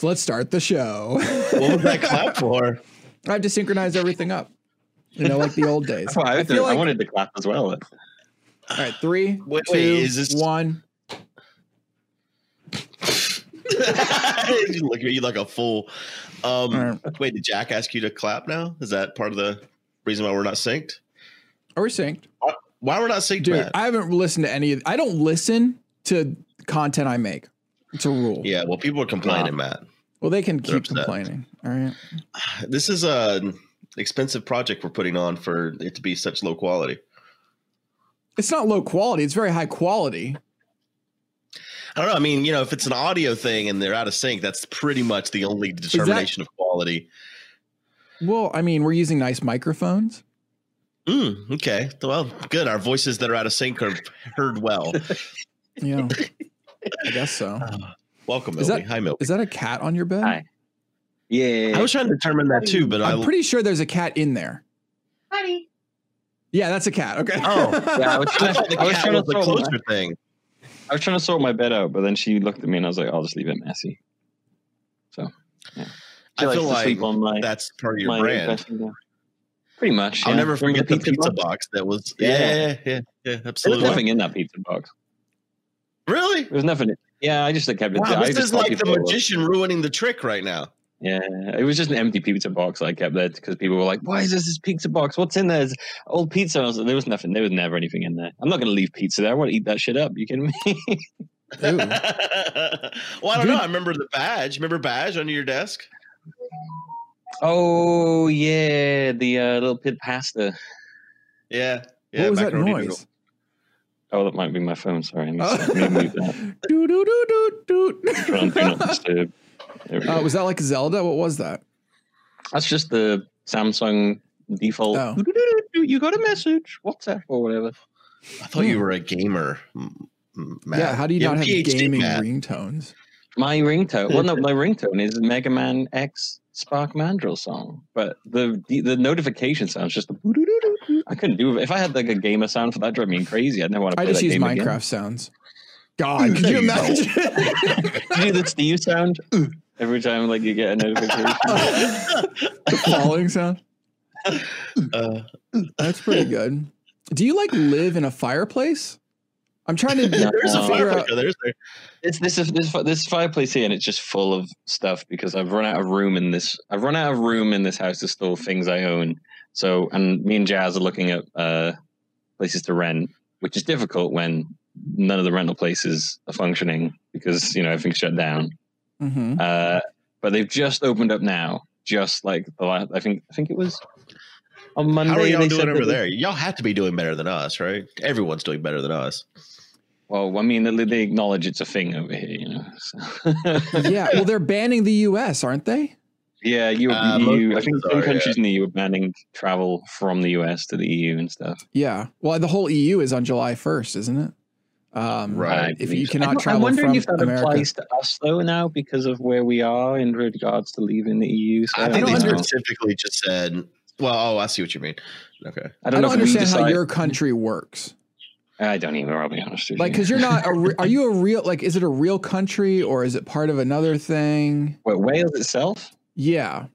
So let's start the show. What was that clap for? I have to synchronize everything up. You know, like the old days. That's I, I feel I like- wanted to clap as well. All right, three, Wait, two, wait, is this- one. you look at you like a fool. Um, Alright. Wait, did Jack ask you to clap now? Is that part of the reason why we're not synced? Are we synced? Why we're not synced, Dude, Matt? I haven't listened to any of I don't listen to content I make. It's a rule. yeah, well, people are complaining, Matt. Well, they can They're keep upset. complaining. All right. This is a expensive project we're putting on for it to be such low quality. It's not low quality, it's very high quality. I don't know. I mean, you know, if it's an audio thing and they're out of sync, that's pretty much the only determination of quality. Well, I mean, we're using nice microphones. Mm, okay. Well, good. Our voices that are out of sync are heard well. Yeah. I guess so. Uh, welcome, Is Milby. that- Hi, Milby. Is that a cat on your bed? Hi. Yeah. I was trying to determine that too, but I I'm pretty sure there's a cat in there. Honey. Yeah, that's a cat. Okay. Oh. yeah, I was trying, thought the I was trying to the closer my, thing. I was trying to sort my bed out, but then she looked at me and I was like, I'll just leave it messy. So, yeah. She I feel like on my, that's part of your my brand. Pretty much. I'll yeah. never forget the pizza box? box? that was. Yeah. Yeah, yeah, yeah, yeah, There was absolutely. nothing in that pizza box. Really? There was nothing. Yeah, I just kept it. Wow, I this just is like the people were- magician ruining the trick right now. Yeah, it was just an empty pizza box I kept there because people were like, "Why is this this pizza box? What's in there? It's old pizza." And I was like, there was nothing. There was never anything in there. I'm not going to leave pizza there. I want to eat that shit up. You kidding me? Well, I don't Dude. know. I remember the badge. Remember badge under your desk? oh yeah, the uh, little pit pasta. Yeah. Yeah. what was that noise? noodle. Oh, that might be my phone. Sorry, let me, Oh. let me mute that. Doo, doo, doo, doo, doo. Try and do not disturb. There we go. Uh, was that like Zelda? What was that? That's just the Samsung default. Oh. You got a message, WhatsApp or whatever. I thought you were a gamer. m- m- Matt. Yeah, how do you, not have have PhD, gaming Matt. ringtones? My ringtone. Well, no, my ringtone is Mega Man X Spark Mandrill song, but the the, the notification sounds just. I couldn't do it if I had like a gamer sound for that. Drive me crazy. I'd never want to I play just that use game Minecraft again. sounds. God, could you There you go. imagine? Do you do the Steve sound every time like you get a notification? the falling sound. Uh, That's pretty good. Do you like live in a fireplace? I'm trying to No. there's a Uh, fireplace. out. There's there. It's this is this this fireplace here, and it's just full of stuff because I've run out of room in this. I've run out of room in this house to store things I own. So, and me and Jazz are looking at uh, places to rent, which is difficult when none of the rental places are functioning because you know everything's shut down. Mhm. Uh, but they've just opened up now, just like the last. I think I think it was on Monday. How are y'all doing over there? Y'all have to be doing better than us, right? Everyone's doing better than us. Well, I mean, they- they acknowledge it's a thing over here, you know. so. Yeah, well, they're banning the U.S., aren't they? Yeah, you, Uh, most EU. I think some are, countries in the EU are banning travel from the US to the EU and stuff. Yeah. Well, the whole EU is on July 1st, isn't it? Um, Right. If I you believe so. cannot I'm, travel I'm wondering from if that America. applies to us though now because of where we are in regards to leaving the EU. So I I, think don't they specifically just said, "Well, oh, I see what you mean." Okay. I I don't, don't know understand how your country works. I don't even. I'll be honest with Like, because you're not a. Re- are you a real? Like, is it a real country or is it part of another thing? What, Wales itself. Yeah.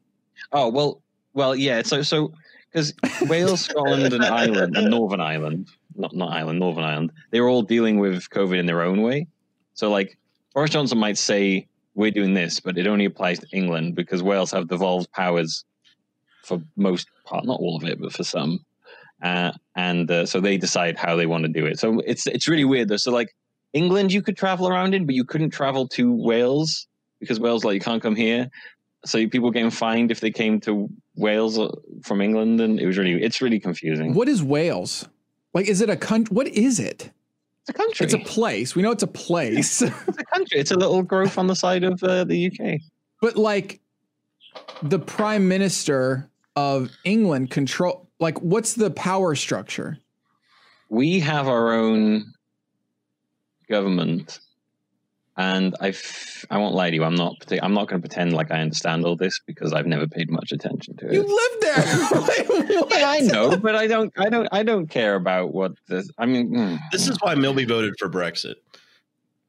Oh well, well yeah. So so because Wales, Scotland, and Ireland, and Northern Ireland, not not Ireland, Northern Ireland, they're all dealing with COVID in their own way. So like Boris Johnson might say we're doing this, but it only applies to England because Wales have devolved powers for most part, not all of it, but for some. Uh, and uh, so they decide how they want to do it. So it's it's really weird though. So like England, you could travel around in, but you couldn't travel to Wales because Wales like you can't come here. So people getting fined if they came to Wales uh, from England, and it was really it's really confusing. What is Wales? Like, is it a country? What is it? It's a country. It's a place. We know it's a place, It's a country. It's a little growth on the side of uh, the UK. but like, the prime minister of England control. Like, what's the power structure? We have our own government, and I f- I won't lie to you. I'm not. partic- I'm not going to pretend like I understand all this because I've never paid much attention to it. You live there. Like, yeah, I know, but I don't. I don't. I don't care about what this. I mean, mm, This is why Milby voted for Brexit.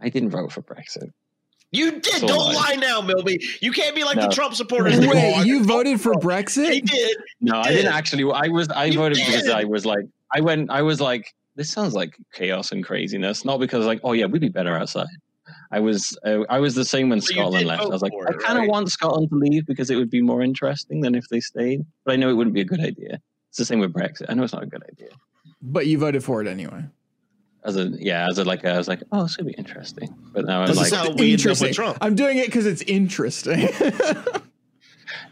I didn't vote for Brexit. You did. So Don't I- lie now, Milby. You can't be like No. the Trump supporters. that go, "Oh, Wait, you voted voted for Trump." He Brexit? did. No, I did. didn't actually. I was. I You voted because. I was like. I went. I was like. This sounds like chaos and craziness. Not because like, oh yeah, we'd be better outside. I was. Uh, I was the same when But Scotland left. I was like, for I kind of right? want Scotland to leave because it would be more interesting than if they stayed. But I know it wouldn't be a good idea. It's the same with Brexit. I know it's not a good idea. But you voted for it anyway. As a yeah, as a like, I was like, oh, this would be interesting. But now I'm This like, how we Interesting. Trump. I'm doing it because it's interesting.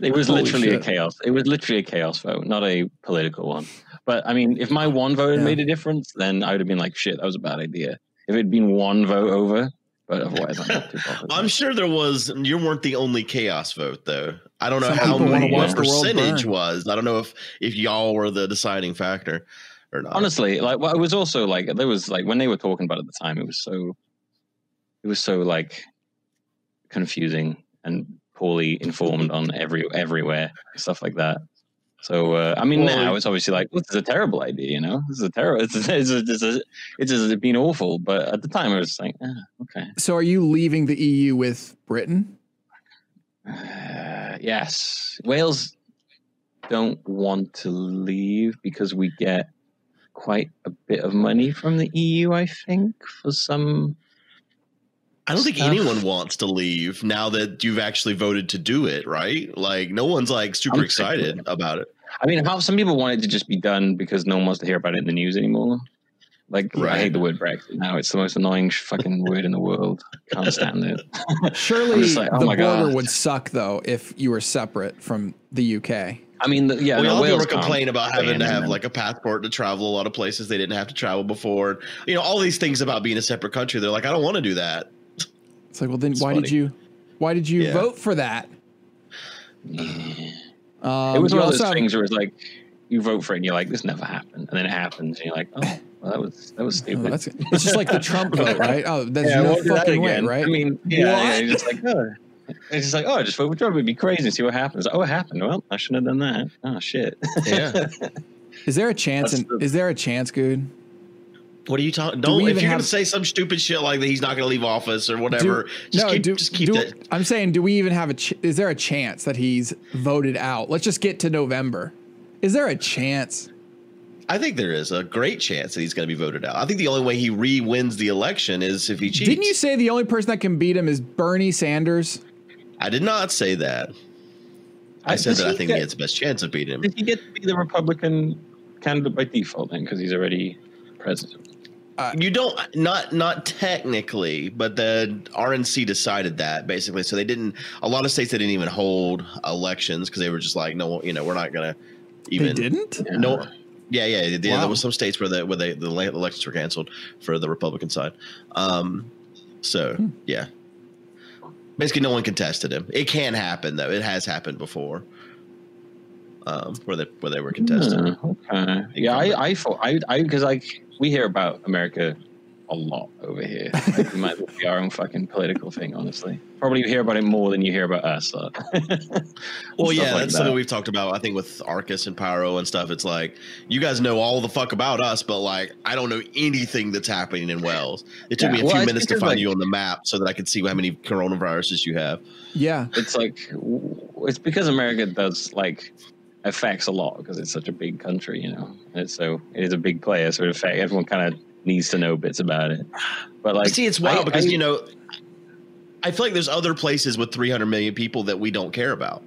It was Holy literally shit. a chaos. It was literally a chaos vote, not a political one. But I mean, if my one vote had Yeah. made a difference, then I would have been like, shit, that was a bad idea. If it had been one vote over, but otherwise, I'm not too. I'm sure there was. You weren't the only chaos vote, though. I don't know Some how people many what the percentage was. I don't know if if y'all were the deciding factor or not. Honestly, like, well, it was also like there was like when they were talking about it at the time, it was so, it was so like confusing and poorly informed on every everywhere stuff like that. So uh, I mean, Well, now it's obviously like well, this is a terrible idea, you know. This is a terrible. It's a, it's a, it's a, it's just been awful. But at the time, I was like, ah, okay, so are you leaving the EU with Britain? Uh, yes, Wales don't want to leave because we get quite a bit of money from the EU. I think for some I don't think stuff. anyone wants to leave now that you've actually voted to do it, right? Like no one's like super I'm excited about it. I mean, how some people want it to just be done because no one wants to hear about it in the news anymore. Like, I hate the word Brexit now. It's the most annoying fucking word in the world. Can't stand it. Surely like, oh the my border God. would suck though if you were separate from the UK. I mean, the, yeah, well, a no, lot of people Wales were complaining about having to have like a passport to travel a lot of places they didn't have to travel before. You know, all these things about being a separate country. They're like, I don't want to do that. It's like, well, then It's why did you, why did you Yeah. vote for that? Yeah. Um, it was you one of also those have- things where it's like you vote for it and you're like, this never happened, and then it happens, and you're like, oh, well, that was that was Oh, stupid. that's, it's just like the Trump vote, right? Oh, there's Yeah, no we'll that fucking way, right? I mean, yeah, yeah you're just like, oh. It's just like, oh, just vote for Trump. It'd be crazy. To see what happens. Oh, it happened. Well, I shouldn't have done that. Oh shit. Yeah. is there a chance? In, the- is there a chance, good? What are you talking? Do Don't we if you're gonna say some stupid shit like that, he's not gonna leave office or whatever. just no, keep, do, just keep do- that. I'm saying, do we even have a? Ch- is there a chance that he's voted out? Let's just get to November. Is there a chance? I think there is a great chance that he's going to be voted out. I think the only way he re-wins the election is if he cheats. Didn't you say the only person that can beat him is Bernie Sanders? I did not say that. I said Does that I think get- he has the best chance of beating him. Did he get to be the Republican candidate by default then? Because he's already president. You don't not not technically, but the RNC decided that basically. So they didn't. A lot of states they didn't even hold elections because they were just like, no, you know, we're not gonna even. they didn't. No. Yeah, yeah, yeah. Wow. There was some states where the where they the elections were canceled for the Republican side. Um, so Hmm. yeah, basically no one contested him. It can happen though. It has happened before. Um, where they where they were contested. Hmm, okay. Yeah, I I I I because like we hear about America a lot over here. Like, we might be our own fucking political thing, honestly. Probably you hear about it more than you hear about us. so. Well, yeah, like that's that. something we've talked about. I think with Arcus and Pyro and stuff. It's like you guys know all the fuck about us, but like I don't know anything that's happening in Wells. It took Yeah, me a well, few it's minutes to find like- you on the map so that I could see how many coronaviruses you have. Yeah, it's like it's because America does like affects a lot because it's such a big country, you know. And it's so it is a big player, so it affects everyone kind of needs to know bits about it. But like, See, it's wild I- because I- you know, I feel like there's other places with 300 million people that we don't care about,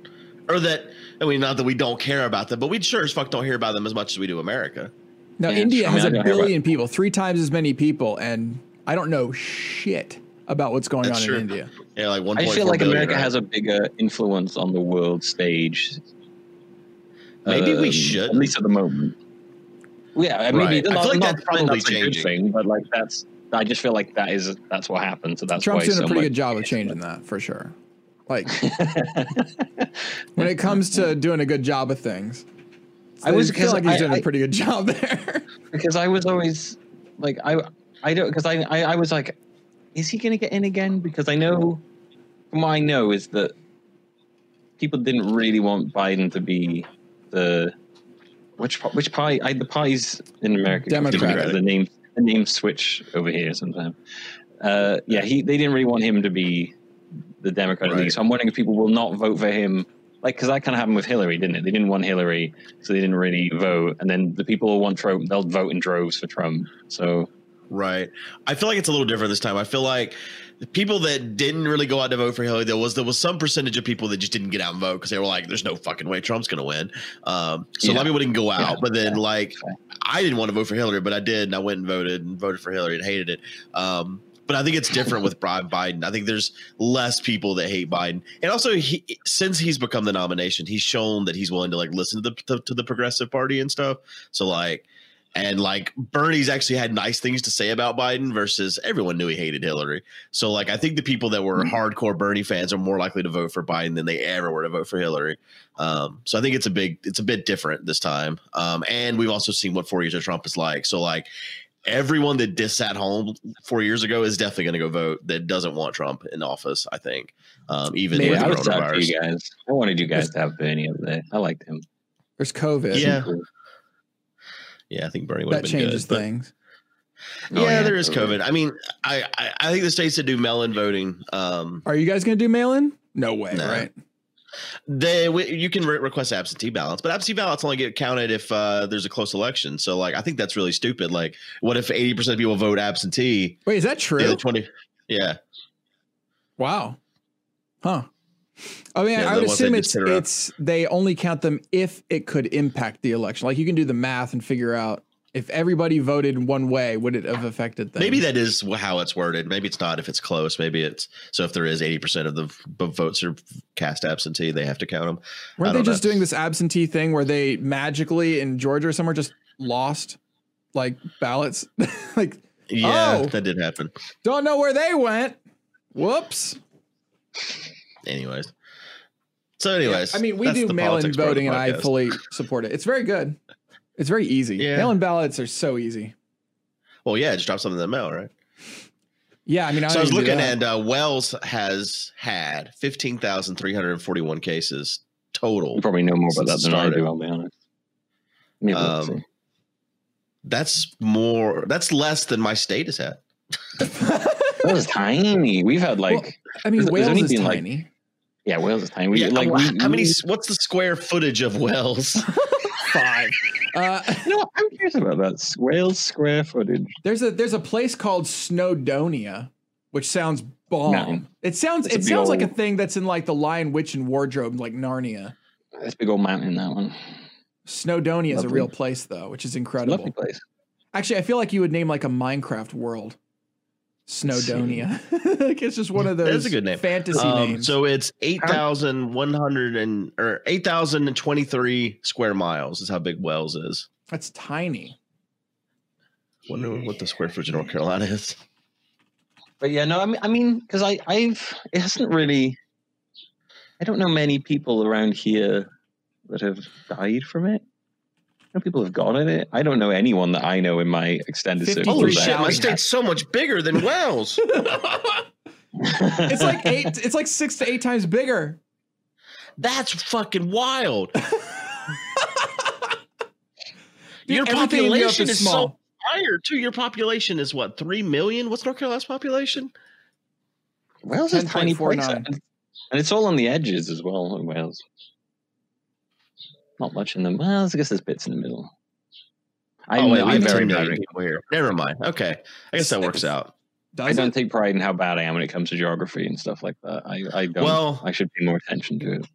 or that I mean, not that we don't care about them, but we sure as fuck don't hear about them as much as we do America. now Yeah, India I mean, has I a don't hear about- billion people, three times as many people, and I don't know shit about what's going That's on true. in India. Yeah, like 1.4 I feel like billion, America right? has a bigger influence on the world stage. Maybe we Um, should. at least at the moment. Yeah, I mean, Right. I feel like not that's probably that's a good changing. thing, but like that's. I just feel like that is that's what happened. So that's Trump's why doing a pretty good job of changing that for sure. Like when it comes to doing a good job of things, I was- I feel 'cause like he's I- doing a I- pretty good job there. because I was always like I I don't because I, I I was like, is he gonna get in again? Because I know from what I know is that people didn't really want Biden to be the which which party I, the parties in America Democratic. the name the name switch over here sometimes. Uh, yeah, he they didn't really want him to be the Democrat Right. League. So I'm wondering if people will not vote for him. Like, because that kind of happened with Hillary, didn't it? They didn't want Hillary, so they didn't really vote. And then the people who want Trump, they'll vote in droves for Trump. So Right. I feel like it's a little different this time. I feel like the people that didn't really go out to vote for Hillary, there was there was some percentage of people that just didn't get out and vote because they were like, "There's no fucking way Trump's going to win." Um, so a lot of people didn't go out. Yeah. But then, like, I didn't want to vote for Hillary, but I did, and I went and voted and voted for Hillary and hated it. Um, but I think it's different with Biden. I think there's less people that hate Biden, and also he, since he's become the nomination, he's shown that he's willing to like listen to the to, to the Progressive Party and stuff. So like, and like Bernie's actually had nice things to say about Biden versus everyone knew he hated Hillary. So like, I think the people that were hardcore Bernie fans are more likely to vote for Biden than they ever were to vote for Hillary. Um, so I think it's a big, it's a bit different this time. Um, and we've also seen what four years of Trump is like. So like, everyone that dis sat home four years ago is definitely going to go vote that doesn't want Trump in office. I think, um, even Maybe with yeah, I was sad coronavirus. you guys. I wanted you guys to have Bernie up there. I liked him. There's COVID. Yeah. Cool. Yeah, I think Bernie would have been changes good. but- things. Oh, yeah, there is. COVID. I mean, I, I I think the states that do mail-in voting, um, Are you guys gonna do mail-in? No way, No. right? they w- you can re- request absentee ballots, but absentee ballots only get counted if uh, there's a close election. So, like, I think that's really stupid. Like, what if eighty percent of people vote absentee? Wait, is that true? Twenty, yeah, Wow. Huh. I mean, Yeah, I would assume it's it's they only count them if it could impact the election. Like you can do the math and figure out if everybody voted one way, would it have affected things? maybe that is how it's worded. Maybe it's not if it's close. Maybe it's so if there is eighty percent of the votes are cast absentee, they have to count them. Weren't they just know. doing this absentee thing where they magically in Georgia or somewhere just lost like ballots? like Yeah, Oh. that did happen. don't know where they went. Whoops. Anyways, so anyways, I mean, we do mail-in politics part of the voting, and I fully support it. It's very good. It's very easy. Yeah. Mail-in ballots are so easy. Well, yeah, just drop something in the mail, right? Yeah, I mean, I, so I was don't even do looking, that. and uh, Wells has had fifteen thousand three hundred forty-one cases total. You probably know more about that Since than it I do. started. I'll be honest. Let me have a look, Um. That's more. That's less than my state has had. That was tiny. We've had like, Well, I mean, there's- there's Wales only is been, like, tiny. Yeah, Wales is tiny. We Yeah, like, well, we, how many? What's the square footage of Wells? Five. Uh, You know, what? I'm curious about that. S- Wales square footage. there's a there's a place called Snowdonia, which sounds bomb. Mountain. It sounds It's it big sounds like a thing that's in like the Lion, Witch, and Wardrobe, like Narnia. This big old mountain, that one. Snowdonia is a real place though, which is incredible. Lovely place. Actually, I feel like you would name like a Minecraft world. Snowdonia. like it's just one of those That's a good name. fantasy Um, names. so it's eight thousand one hundred and or eight thousand and twenty-three square miles is how big Wells is. That's tiny. Wonder what the square footage of North Carolina is. But yeah, no, I mean, I mean, because I, I've, it hasn't really. I don't know many people around here that have died from it. I know people have gone in it. I don't know anyone that I know in my extended circle. Holy that shit! My state's so much bigger than Wales. It's like eight. it's like six to eight times bigger. That's fucking wild. Your Dude, everything in Europe population is is so higher too. Your population is what three million? What's North Carolina's population? Wales is a tiny place, 10.49. and and it's all on the edges as well. In Wales, not much in the. Well, I guess there's bits in the middle. I'm, oh wait, we I'm have very 10 bad. people here. Never mind. Okay, I guess that works out. I don't it? take pride in how bad I am when it comes to geography and stuff like that. I, I don't. Well- I should pay more attention to it.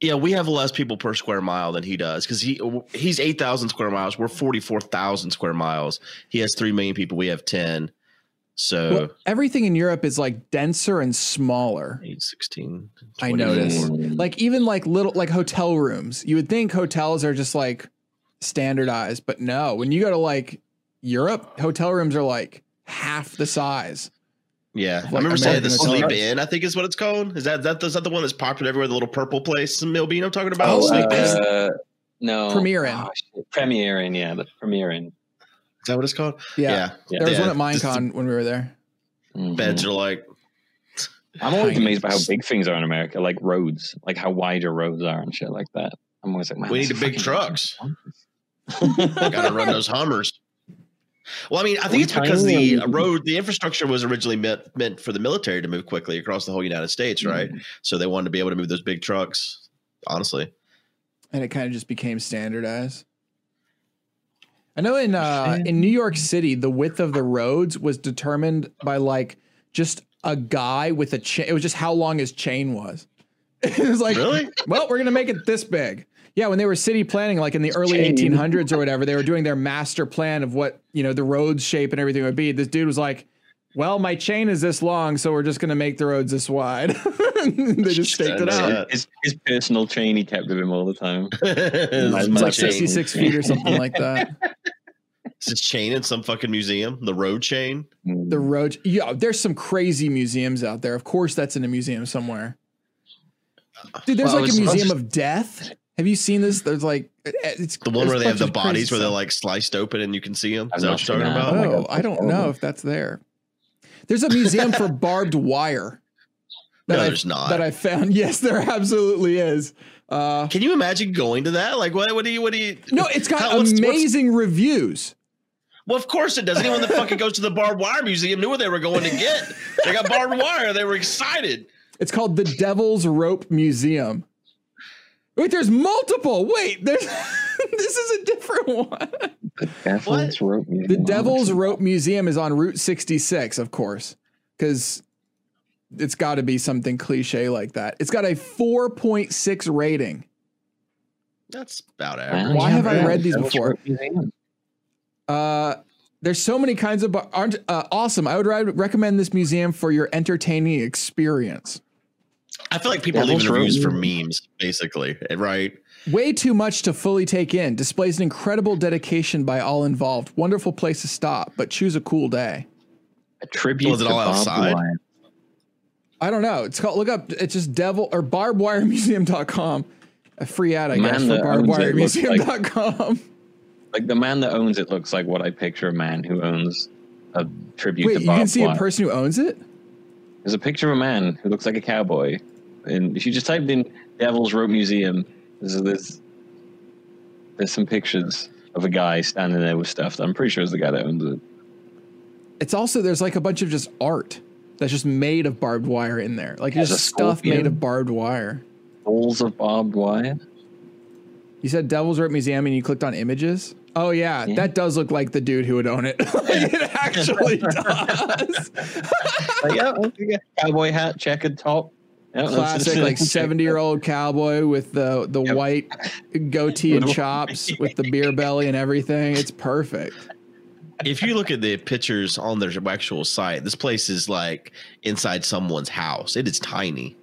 Yeah, we have less people per square mile than he does because he he's eight thousand square miles. We're forty four thousand square miles. He has three million people. We have ten. So Well, everything in Europe is like denser and smaller. eight, 16, I 24. noticed. Like even like little like hotel rooms. You would think hotels are just like standardized, but no. When you go to like Europe, hotel rooms are like half the size. Yeah, Like I remember saying the Sleep hotels. In. I think is what it's called. Is that that is that the one that's popular everywhere? The little purple place, Milbean. I'm talking about. Oh, Sleep In. Is uh, no. Premier Inn. Oh. Premier Inn, yeah, the Premier Inn. That what it's called? Yeah. Yeah. There was Yeah, one at just the Minecon when we were there. Mhm. Beds are like I'm always amazed by how big things are in America, like roads, like how wide your roads are and shit like that. I'm always like, man, We need the big trucks. ridiculous. got to run those Hummers. Well, I mean, I think it's because the road, the infrastructure was originally meant meant for the military to move quickly across the whole United States, right? So they wanted to be able to move those big trucks. Honestly, and it kind of just became standardized. I know in uh, in New York City, the width of the roads was determined by like just a guy with a chain. It was just how long his chain was. it was like, Really? well, we're gonna make it this big. Yeah, when they were city planning, like in the early Chain. 1800s or whatever, they were doing their master plan of what you know the roads shape and everything would be. This dude was like, "Well, my chain is this long, so we're just gonna make the roads this wide." they just staked it out. His, his personal chain he kept with him all the time. it's It's like chain. 66 feet or something like that. It's a chain in some fucking museum, the road chain. The mm. road, yeah. There's some crazy museums out there. Of course, that's in a museum somewhere. Dude, there's Well, like I a was- I was museum just- of death. Have you seen this? There's like it's The one where they have the bunch of crazy bodies where they're like sliced open and you can see them. I've Is that what you're talking that. about? Oh Oh, God, I don't that's know if that's there. There's a museum for barbed wire. No, I- there's not. That I found. Yes, there absolutely is. Uh, Can you imagine going to that? Like, what? What do you? What do you? no, it's got How- what's- what's- amazing reviews. Well, of course it does. Anyone that fucking goes to the barbed wire museum knew what they were going to get. They got barbed wire. They were excited. It's called the Devil's Rope Museum. Wait, there's multiple. Wait, there's this is a different one. The Devil's Rope The Museum. Devil's Rope Museum is on Route 66, of course, because it's got to be something cliche like that. It's got a 4.6 rating. That's about Wow, average. Why have I read these Devil's before? Uh, there's so many kinds of bar- aren't uh, awesome. I would ri- recommend this museum for your entertaining experience. I feel like people are Devil's leaving reviews for memes, basically, right? Way too much to fully take in. Displays an incredible dedication by all involved. Wonderful place to stop, but choose a cool day. A tribute Was it to all barbed outside? wire. I don't know. It's called look up. It's just devil or barbedwiremuseum.com. A free ad, I Man guess, for that owns it like- Like the man that owns it looks like what I picture a man who owns a tribute Wait, to you barbed can see wire. a person who owns it? There's a picture of a man who looks like a cowboy, and if you just typed in Devil's Rope Museum, there's there's, there's some pictures of a guy standing there with stuff. that I'm pretty sure it's the guy that owns it. It's also there's like a bunch of just art that's just made of barbed wire in there. Like There's just stuff made of barbed wire. Balls of barbed wire. You said Devil's Rope Museum and you clicked on images? Oh yeah, Yeah. that does look like the dude who would own it. it actually does. Like, yeah, cowboy hat, checkered top. Yeah, Classic like 70 year old cowboy with the the Yep. white goatee and chops with the beer belly and everything. It's perfect. If you look at the pictures on their actual site, this place is like inside someone's house. It is tiny.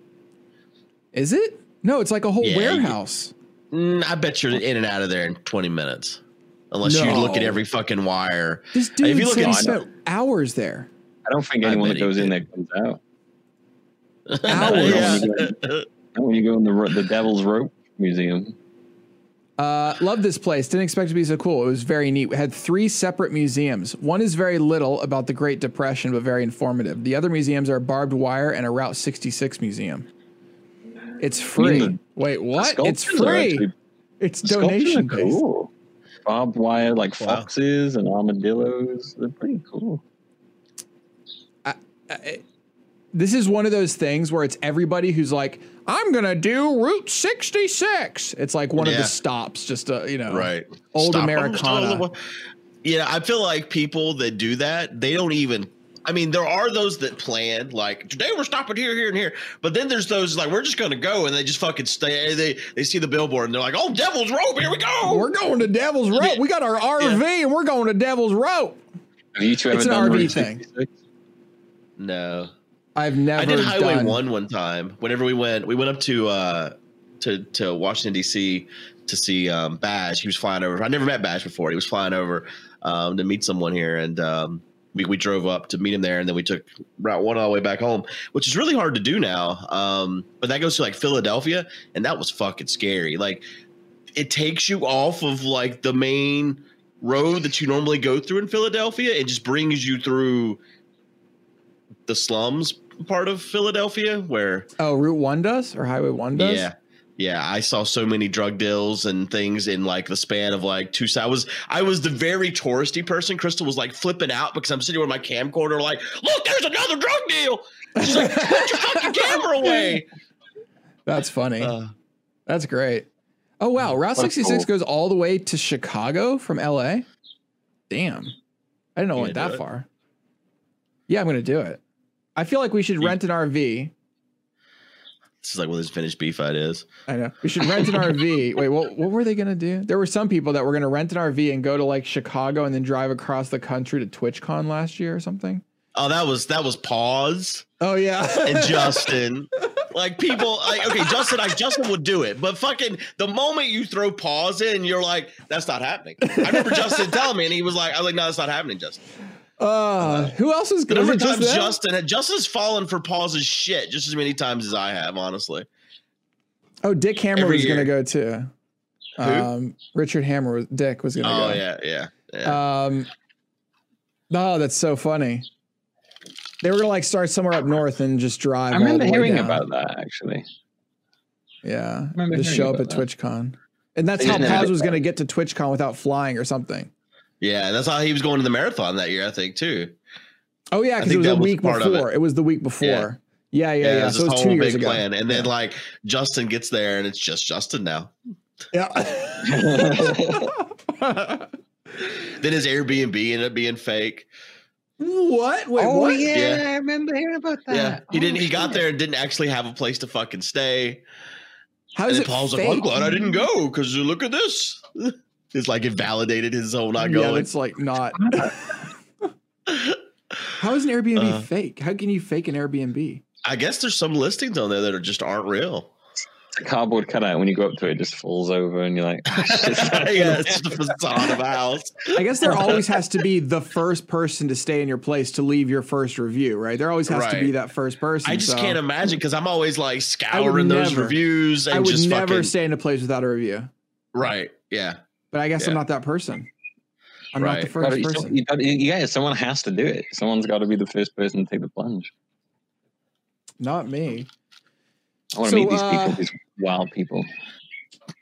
Is it? No, it's like a whole Yeah, you- warehouse. Mm, I bet you're in and out of there in 20 minutes. Unless you look at every fucking wire. This If dude you look said he at- spent hours there. I don't think anyone that goes in did. there comes out. Hours. Yeah. When you go in the the Devil's Rope Museum, Uh, love this place. Didn't expect it to be so cool. It was very neat. We had three separate museums. One is very little about the Great Depression, but very informative. The other museums are barbed wire and a Route 66 museum. It's free. the- Wait, what? It's free. actually- It's the sculptures donation based. cool. Barbed wire like Wow. foxes and armadillos. They're pretty cool. This is one of those things where it's everybody who's like, I'm gonna do Route 66. It's like one of the stops, just uh, you know, right. Old Stop 'em, Americana. stop 'em. Yeah, I feel like people that do that, they don't even. I mean, there are those that plan like today we're stopping here, here, and here. But then there's those like we're just gonna go and they just fucking stay. They they see the billboard and they're like, oh, Devil's Rope, here we go. We're going to Devil's Rope. We got our RV and we're going to Devil's Rope. Have you two ever It's an RV Route thing. 66? no, I've never I did Highway done- One one time. Whenever we went, we went up to uh to to Washington D.C. to see um, Bash. He was flying over. I never met Bash before. He was flying over um, to meet someone here, and um, we we drove up to meet him there, and then we took Route One all the way back home, which is really hard to do now. Um, but that goes to like Philadelphia, and that was fucking scary. Like it takes you off of like the main road that you normally go through in Philadelphia. It just brings you through the slums part of Philadelphia where Oh, Route One does or Highway One does? yeah Yeah, I saw so many drug deals and things in like the span of like two. I was I was the very touristy person. Crystal was like flipping out because I'm sitting with my camcorder, like, look, there's another drug deal. She's like, put your fucking camera away. That's funny. Uh, That's great. Oh wow, Route 66 cool- goes all the way to Chicago from LA. Damn. I didn't know it went that it? far. Yeah, I'm gonna do it. I feel like we should rent an RV. this is like what this finished beef fight is. I know. We should rent an RV. Wait, what what were they gonna do? There were some people that were gonna rent an RV and go to like Chicago and then drive across the country to TwitchCon last year or something. Oh, that was that was pause Oh yeah. and Justin. Like people, like okay, Justin, I Justin would do it, but fucking the moment you throw pause in, you're like, that's not happening. I remember Justin telling me, and he was like, I was like, no, that's not happening, Justin. Uh, who else was The going? number Was of it just times? Justin had Justin's fallen for pauses shit just as many times as I have, honestly. Oh, Dick Hammer every was going to go too. Who? Um, Richard Hammer Dick was going to Oh go. yeah, yeah, yeah. Um, oh, that's so funny. They were gonna like start somewhere up north and just drive. I all remember the way hearing down. about that actually. Yeah, remember just show up at about that. TwitchCon, and that's They how didn't Paz it. was gonna get to TwitchCon without flying or something. Yeah, that's how he was going to the marathon that year, I think, too. Oh yeah, I because it was that a week part of it. before. It. was the week before. Yeah, yeah, yeah. it was So it this was two whole years big ago. plan. And then Yeah. like Justin gets there and it's just Justin now. Yeah. Then his Airbnb ended up being fake. what? Wait, oh what? yeah, Yeah. I remember hearing about that. Yeah. He Oh, didn't he got there and didn't actually have a place to fucking stay. How is And it Paul's fake? like, I'm glad I didn't go because look at this. It's like it validated his whole not going. yeah, it's like not. How is an Airbnb Uh, fake? How can you fake an Airbnb? I guess there's some listings on there that are just aren't real. It's a cardboard cutout. When you go up to it, it just falls over, and you're like, shit, it's not yeah, it's the facade of a house. I guess there always has to be the first person to stay in your place to leave your first review, right? There always has to be that first person. I just so can't imagine because I'm always like scouring those never- reviews and I would just never fucking stay in a place without a review. right. Yeah. But I guess I'm not that person. I'm not the Right. first Gotta- person. you gotta- you- yeah, someone has to do it. Someone's got to be the first person to take the plunge. Not me. I want to So, meet these uh, people, these wild people.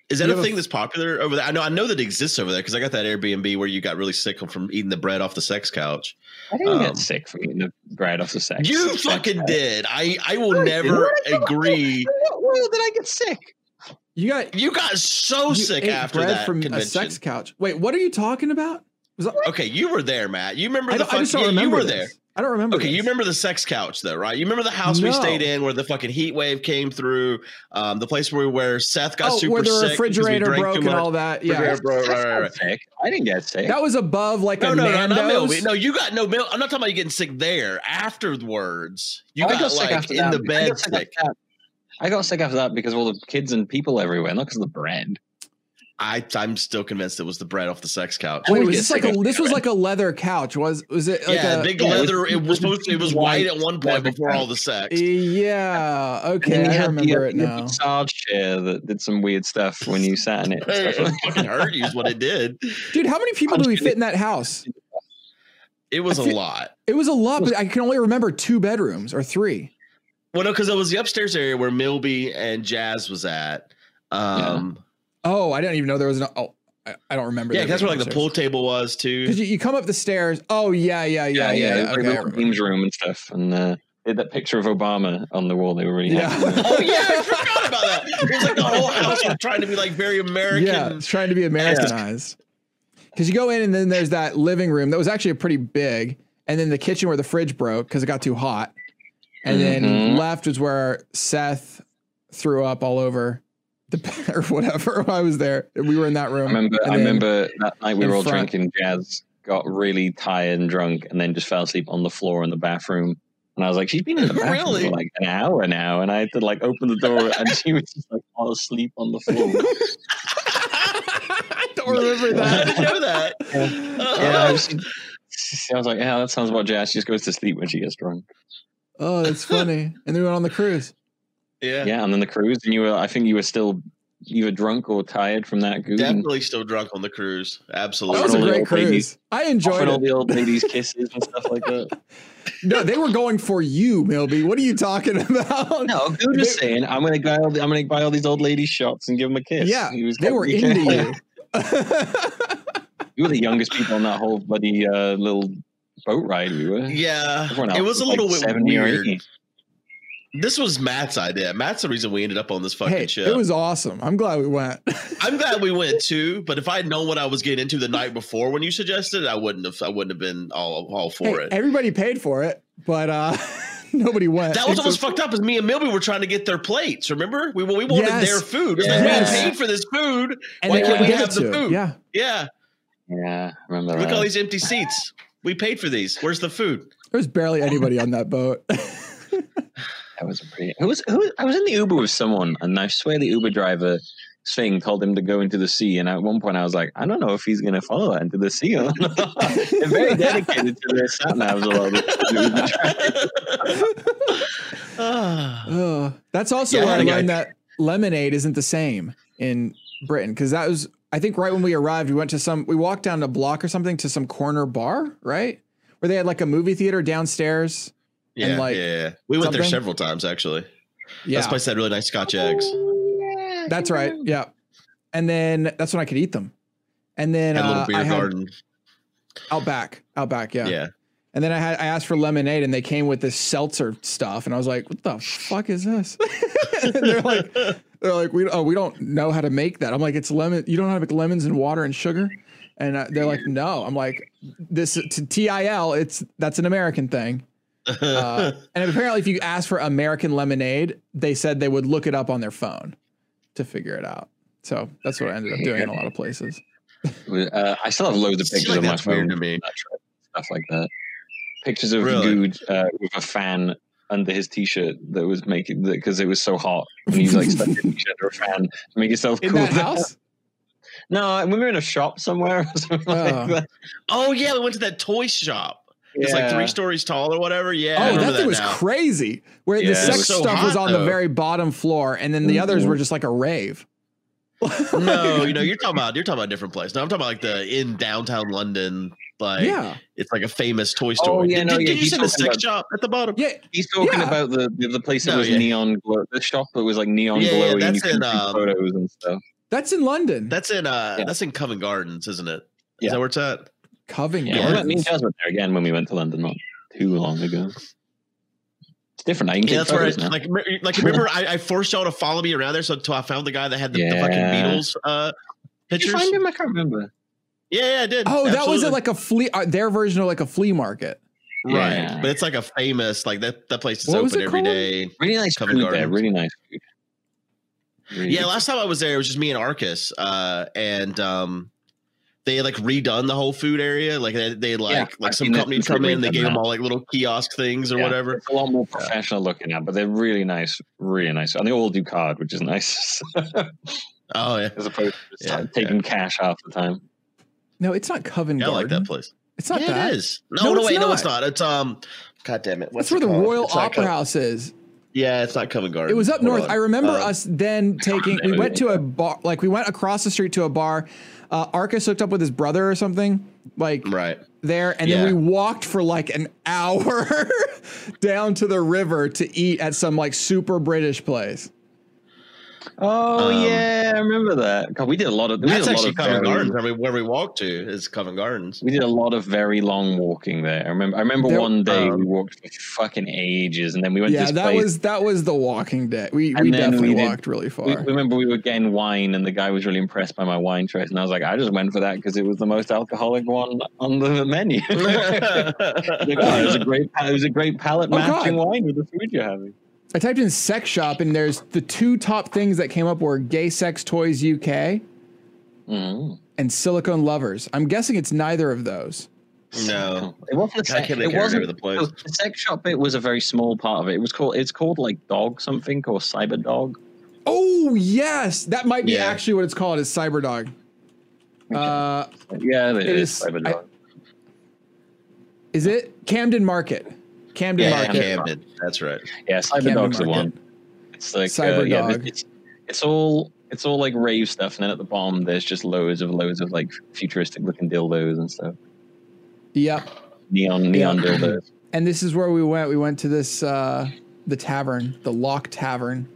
Is that a have a thing that's popular over there? I know I know that it exists over there because I got that Airbnb where you got really sick from eating the bread off the sex couch. I didn't um, get sick from eating the bread off the sex. You sex fucking couch. did. I I will I never agree. In what world did I get sick? You got You got so you sick ate after bread that from convention. a sex couch. Wait, what are you talking about? Was that, Okay, you were there, Matt. You remember I, the don't, I just don't yeah, you remember were this. there. I don't remember. Okay, you remember the sex couch though, right? You remember the house we stayed in where the fucking heat wave came through, um, the place where where Seth got oh, super where the sick refrigerator broke and much. all that. Yeah, Refrigerator broke, right, right, right. sick. I didn't get sick. that was above like No, a no, no, not Nando's. Milby. No, you got no milk. I'm not talking about you getting sick there. Afterwards, you I got, sick like in the bed sick after sick. that. I got sick after that because of all the kids and people everywhere, not because of the bread. I I'm still convinced it was the bread off the sex couch. Wait, was this like a this was like a leather couch? Was was it like yeah, a big yeah, it was- leather. It was supposed to. It was white at one point leather before all the sex. Yeah. Okay, then I had remember the, it the now. massage chair that did some weird stuff when you sat in it. and It stuff. fucking hurt you is what it did. Dude, how many people do we fit in that house? It was I a feel- lot. It was a lot, but I can only remember two bedrooms or three. Well, no, because it was the upstairs area where Milby and Jazz was at. Um, Oh, I didn't even know there was an. Oh, I, I don't remember. yeah, there that's where like being the pool table was too. Because you, you come up the stairs. Oh yeah, yeah, yeah, yeah. it was like Okay, I the games room and stuff, and uh, they had that picture of Obama on the wall. They were really Yeah. happy. Oh yeah, I forgot about that. It was like the whole house was trying to be like very American. Yeah, it's trying to be Americanized. Because you go in and then there's that living room that was actually pretty big, and then the kitchen where the fridge broke because it got too hot, and then Mhm. left was where Seth threw up all over the or whatever. I was there. We were in that I room. remember. I remember that night we were all front- drinking. Jazz got really tired and drunk, and then just fell asleep on the floor in the bathroom. And I was like, "She's been in the bathroom Really? for like an hour now," and I had to like open the door, and she was just like fall asleep on the floor. I don't remember that. I didn't know that. yeah, I was, I was like, "Yeah, that sounds about Jazz. She just goes to sleep when she gets drunk." Oh, that's funny. And then we went on the cruise. yeah. Yeah, and then the cruise, and you were. I think you were still either drunk or tired from that goon. Definitely still drunk on the cruise. Absolutely. That Absolutely. was a great old ladies- cruise. I enjoyed Offering all the old ladies kisses and stuff like that. no, they were going for you, Milby. What are you talking about? No, he was just saying, I'm gonna buy all the, I'm gonna buy all these old ladies shots and give them a kiss. Yeah, He was they were into you. We were the youngest people on that whole bloody uh, little boat ride. We were. Yeah, else it was a little like bit weird. This was Matt's idea. Matt's the reason we ended up on this fucking hey, ship. it was awesome. I'm glad we went. I'm glad we went too, but if I had known what I was getting into the night before when you suggested, it, I wouldn't have. I wouldn't have been all all for Hey, it. everybody paid for it, but uh, nobody went. That was Except- almost fucked up. As me and Milby were trying to get their plates. Remember, we we wanted Yes. their food. It's like Yes. we paid for this food. and Why can't we give have the to. food? Yeah, Yeah, Yeah, remember look at all these empty seats. We paid for these. Where's the food? there was barely anybody on that boat. That was a pretty. Who was who? I was in the Uber with someone, and I swear the Uber driver thing told him to go into the sea. And at one point, I was like, I don't know if he's going to follow that into the sea or not. They're very dedicated to their sat navs. A lot of the Uber drivers. Ugh. Oh, that's also Yeah, I where I learned guy- that lemonade isn't the same in Britain because that was I think right when we arrived we went to some we walked down a block or something to some corner bar right where they had like a movie theater downstairs yeah, And, like, yeah, yeah. We went there several times actually. yeah This place had really nice Scotch eggs. that's right yeah and then that's when I could eat them and then Had a little uh, beer I had garden. out back out back yeah. Yeah. And then I had I asked for lemonade and they came with this seltzer stuff. And I was like what the fuck is this? And they're like they're like we oh we don't know how to make that. I'm like it's lemon you don't know how to make lemons and water and sugar? And uh, they're like no. I'm like this to TIL it's that's an American thing. Uh, and apparently if you ask for American lemonade they said they would look it up on their phone to figure it out. So that's what I ended up doing in a lot of places. Uh, I still have loads of pictures like on my that's weird phone. to me. Stuff like that. Pictures of Really? dude uh, with a fan under his t-shirt that was making because it was so hot and he's like stuck in under a fan to make himself in cool. that house No, we were in a shop somewhere or something Oh. like that. oh yeah, we went to that toy shop. It's like three stories tall or whatever. Yeah. Oh, remember that thing was now. crazy. Where Yeah, the sex was so stuff was hot, on the very bottom floor, and then the others were just like a rave. no, you know, you're talking about you're talking about a different place. No, I'm talking about like the in downtown London. Like yeah, it's like a famous toy store. Oh, yeah, did, no, did yeah, you he's see the talking sex about- shop at the bottom? yeah. He's talking Yeah. about the, the the place that No, was yeah. neon glow. The shop that was like neon Yeah, yeah, glowy. and you that's in, um, photos and stuff. That's in London. That's in uh Yeah. that's in Covent Gardens, isn't it? Is Yeah. that where it's at? Covent Yeah, we went- me and Gardens. Jazz went there again when we went to London not too long ago. It's different. now. You can Yeah, that's where I, now. like like remember I, I forced y'all to follow me around there so until I found the guy that had the, the fucking Beatles uh Did you find him? I can't remember. Yeah, yeah, I did. Oh, that was Absolutely. at like a flea. Uh, their version of like a flea market. right. Yeah. But it's like a famous like that that place is What open it every called? day. Really nice Covent food there. Really nice food. Really Yeah, good last time I was there, it was just me and Arcus, uh, and um, they like redone the whole food area. Like they, they like Yeah, like I've some seen that company since come in, they gave them all like little kiosk things or Yeah. whatever. It's a lot more professional looking now, but they're really nice, really nice, and they all do card, which is nice, Oh yeah, as opposed to just Yeah, like, taking cash half the time. No, it's not Covent yeah I like that place. It's not yeah, that. it is. No, No, no, wait, no, it's not. not. It's um, God damn it, what's That's where the called? Royal It's Opera Co- House is. Yeah, it's not Covent Garden. It was up Hold north. on. I remember Uh, us then taking. We went to a bar. Like we went across the street to a bar. Uh, Arcus hooked up with his brother or something. Like Right. there, and Yeah. then we walked for like an hour down to the river to eat at some like super British place. Oh Um, yeah, I remember that. God, we did a lot of. We That's did a lot actually of Covent very- Gardens. Where we, where we walked to is Covent Gardens. We did a lot of very long walking there. I remember. I remember There- one day um, we walked for fucking ages, and then we went to Yeah, this that place. was that was the Walking day. We we definitely we did- walked really far. we, we remember we were getting wine, and the guy was really impressed by my wine choice, and I was like, I just went for that because it was the most alcoholic one on the menu. Like, oh, it was a great, it was a great palate Oh, matching God. wine with the food you're having. I typed in sex shop, and there's the two top things that came up were gay sex toys UK Mm. and silicone lovers. I'm guessing it's neither of those. no, It wasn't a I sex. It wasn't the place. so the sex shop bit was a very small part of it. It was called. It's called like dog something or cyber dog. Oh yes, that might be Yeah. actually what it's called. Is Cyberdog. Uh, Yeah, it, It is, is- cyber I- dog. is it Camden Market? Camden yeah, Market. Camden. That's right. yeah, cyber Camden dog's the one. It's like Cyber uh, yeah, it's it's all it's all like rave stuff, and then at the bottom there's just loads of loads of like futuristic looking dildos and stuff. Yep. Neon neon Yeah. dildos. and this is where we went. We went to this uh, the tavern, the Lock Tavern.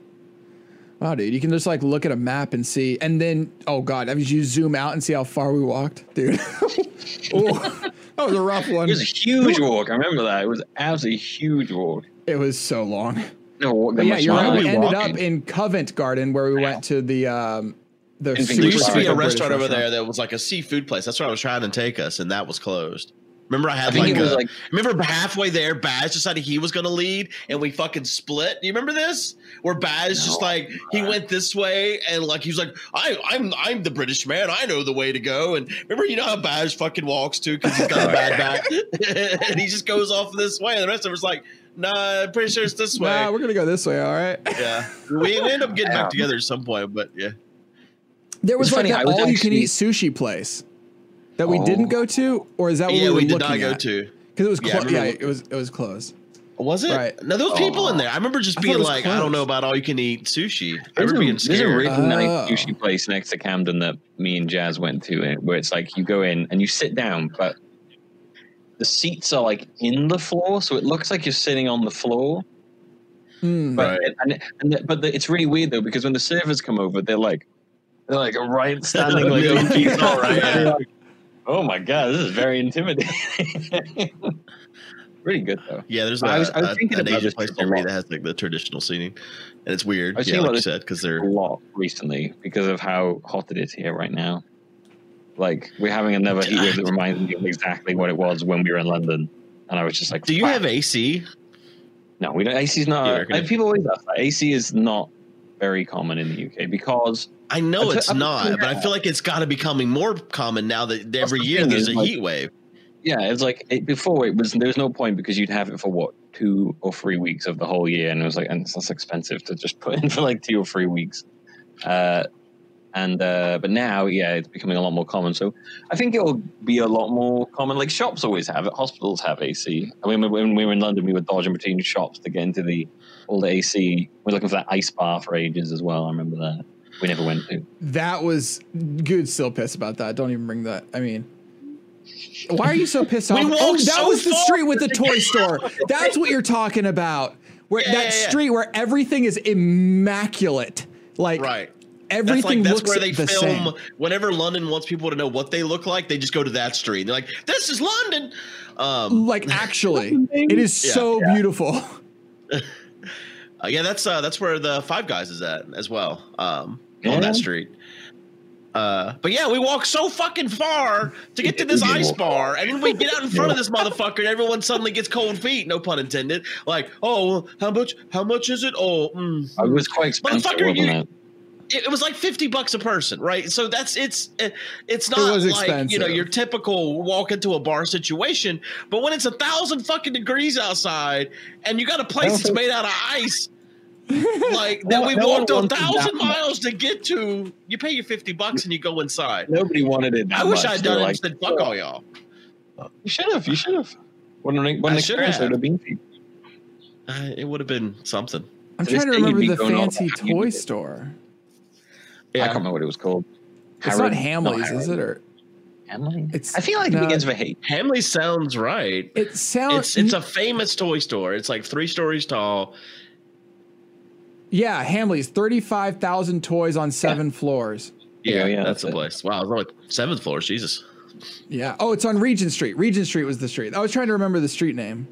Wow, dude, you can just like look at a map and see, and then oh god, if you zoom out and see how far we walked, dude. Ooh, that was a rough one. It was a huge walk. I remember that. It was absolutely huge walk. It was so long. No walk But that yeah, much you're right. We we ended walking? up in Covent Garden where we went to the um the There used to be a typical British restaurant over there that was like a seafood place. That's where I was trying to take us, and that was closed. Remember, I I had think like, a, like remember halfway there, Baz decided he was going to lead, and we fucking split. Do you remember this? Where Baz just No. like he went this way, and like he was like, I, I'm I'm the British man, I know the way to go. And remember, you know how Baz fucking walks too because he's got a bad back, and he just goes off this way, and the rest of us like, Nah, I'm pretty sure it's this way. Nah, we're gonna go this way. All right. yeah, we, we end up getting Yeah. back together at some point, but yeah. There was It's like funny, that I was all you can eat sushi place that we Oh. didn't go to, or is that what yeah, we were we did looking not go at? to. Because it was Yeah, clo- yeah, remember- it was it was closed. Was it? Right. No, there was people in there. I remember just I being it was like, I don't know about all you can eat sushi. I There's remember a, being there's a really Oh. nice sushi place next to Camden that me and Jazz went to, eh, where it's like you go in and you sit down, but the seats are like in the floor, so it looks like you're sitting on the floor. Hmm. But Right. and, and the, but the, it's really weird though because when the servers come over, they're like they're like right standing like Million OPs all right. yeah. And you're like, oh my god, this is very intimidating. Pretty good though. yeah, there's a, I was- I was a- thinking an about Asian place a near me that has like the traditional seating, and it's weird. I was Yeah, thinking like you this said, because a they're lot recently because of how hot it is here right now. Like we're having another heat wave that reminds me of exactly what it was when we were in London, and I was just like, Do you "Fuck." have AC? No, we don't. AC is Yeah, not. we're like, people always ask that. AC is not very common in the UK because I know Until- it's not, but I feel like it's got to be becoming more common now that every the year there's is, a like- heat wave. yeah, it's like it, before it was there was no point because you'd have it for what two or three weeks of the whole year, and it was like and it's that's expensive to just put in for like two or three weeks. Uh, and uh, but now, yeah, it's becoming a lot more common. So I think it'll be a lot more common. Like shops always have it. Hospitals have AC. I mean, when we were in London, we were dodging between shops to get into the all the AC. We are looking for that ice bar for ages as well. I remember that. We never went to. That was good. Still pissed about that. Don't even bring that. I mean, why are you so pissed off? Oh, that so was the street with the toy store. That's what you're talking about. Where Yeah, that yeah, yeah. street where everything is immaculate. Like Right. That's everything like that's looks where they the film. same. Whenever London wants people to know what they look like, they just go to that street. And they're like, "This is London." Um, Like actually, it is Yeah. so beautiful. Uh, yeah, that's uh, that's where the Five Guys is at as well. Um, on that street. Uh, but yeah, we walk so fucking far to get to this ice bar, and then we get out in front of this motherfucker, and everyone suddenly gets cold feet. No pun intended. Like, oh, well, how much? How much is it? Oh, mm, It was quite expensive, Motherfucker, you- it? it, it was like 50 bucks a person right so that's it's it, it's not was like you know your typical walk into a bar situation but when it's a thousand fucking degrees outside and you got a place that's made out of ice like that No- we no walked a thousand that much. miles to get to you pay your 50 bucks and you go inside Nobody wanted it. That i wish much. i'd They were done it like, and said fuck all y'all You should have. You should have. What an, what an experience it would have been uh, it would have been something I'm To trying to remember the fancy about how you toy did it. store. I can't remember what it was called. It's not Hamley's, is it? Or Hamley? It's- I feel like no. it begins with H. hamley sounds right it sounds. it's it's a famous toy store it's like three stories tall yeah, Hamley's thirty-five thousand toys on seven floors. yeah, Yeah, yeah, that's that's the place wow it's like seventh floor jesus Yeah. Oh, it's on Regent Street. Regent Street was the street. I was trying to remember the street name.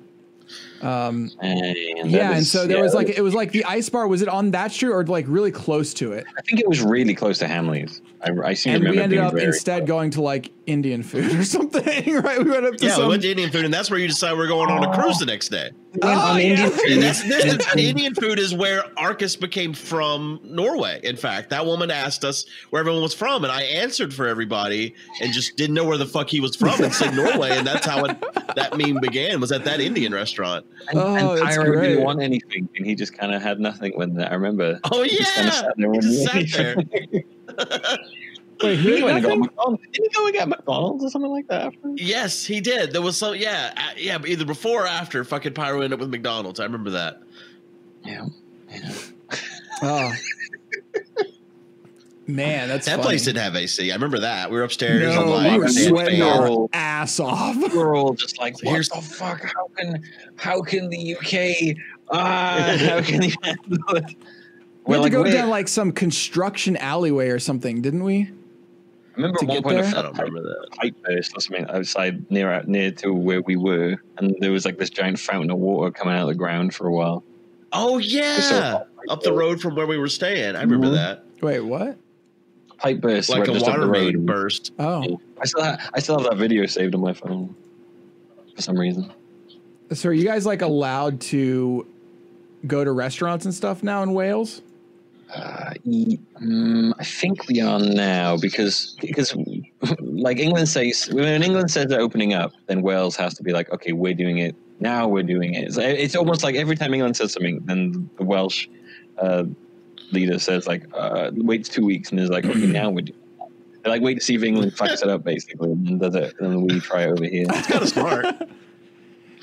Um, And yeah, that and so there yeah, was like it was like the ice bar. Was it on that street or like really close to it? I think it was really close to Hamley's. I, I seem And to we ended up very instead going to like Indian food or something, right? We went up to Yeah, some. we went to Indian food, and that's where you decide we're going on a cruise the next day. We went Oh, on yeah. Indian food. And that's this is, Indian food is where Arcus became from Norway. In fact, that woman asked us where everyone was from, and I answered for everybody and just didn't know where the fuck he was from and said Norway, and that's how it that meme began. Was at that Indian restaurant. And, Oh, and that's didn't want anything, and he just kind of had nothing when that. I remember. Oh He just kinda yeah, sat there he when just he- sat there. Wait, He who went and got? McDonald's. Didn't he go and get McDonald's or something like that? After? yes, he did. There was some. Yeah, uh, yeah. But either before or after, fucking Pyro ended up with McDonald's. I remember that. Yeah. yeah. Oh. Man, that's That funny. place didn't have AC. I remember that. We were upstairs. No, I'm like, we were sweating our ass off. We're all just like, what Here's- the fuck? How can how can the UK ah how can you handle it? We We're had like, to go wait. down like some construction alleyway or something, didn't we? I remember to at one point there? a I don't remember that. pipe burst or something outside near near to where we were, and there was like this giant fountain of water coming out of the ground for a while. Oh yeah, so- up the road from where we were staying. I remember Mhm. that. Wait, what? Pipe burst, Like a just water main burst. Oh, I still have, I still have that video saved on my phone for some reason. so are you guys like allowed to go to restaurants and stuff now in Wales? Uh, mm, I think we are now because because like England says when England says they're opening up, then Wales has to be like, okay, we're doing it now. We're doing it. It's, it's almost like every time England says something, then the Welsh uh, leader says like, uh, waits two weeks and is like, okay, now we're They like wait to see if England fucks it up basically, and then does it, and we try it over here. It's kind of smart.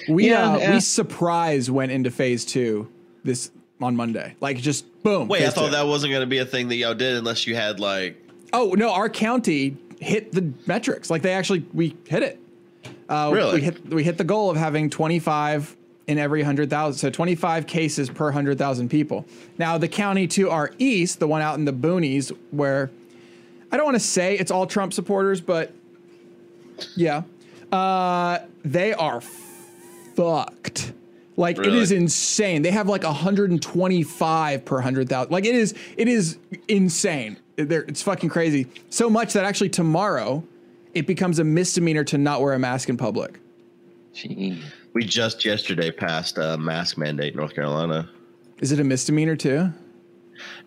We Yeah, uh, yeah. we surprise went into phase two this on Monday. Like just boom. Wait, I thought two. that wasn't going to be a thing that y'all did unless you had like. Oh no, our county hit the metrics. Like they actually we hit it. Uh, Really? We hit we hit the goal of having 25 in every hundred thousand. So 25 cases per hundred thousand people. Now the county to our east, the one out in the boonies, where I don't want to say it's all Trump supporters, but yeah, uh, they are fucked. Like it Really? is insane. They have like 125 per hundred thousand. Like it is, it is insane. They're, it's fucking crazy. So much that actually tomorrow, it becomes a misdemeanor to not wear a mask in public. Gee. We just yesterday passed a mask mandate in North Carolina. Is it a misdemeanor too?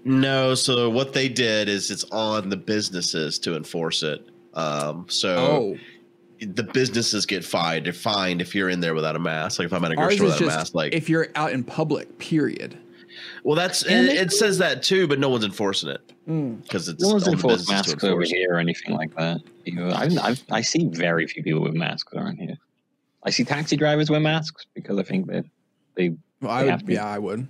No, so what they did is it's on the businesses to enforce it. Um, so Oh, the businesses get fined. They're fined if you're in there without a mask. Like if I'm at a grocery store without a mask. Like, if you're out in public. Period. well, that's it, And they- it says that too, but no one's enforcing it Mm. because it's No one's on the enforced masks over here or anything like that. You know, I've, I've, I see very few people with masks around here. I see taxi drivers wear masks because I think that they, Well, I They would. have to. Yeah, I would.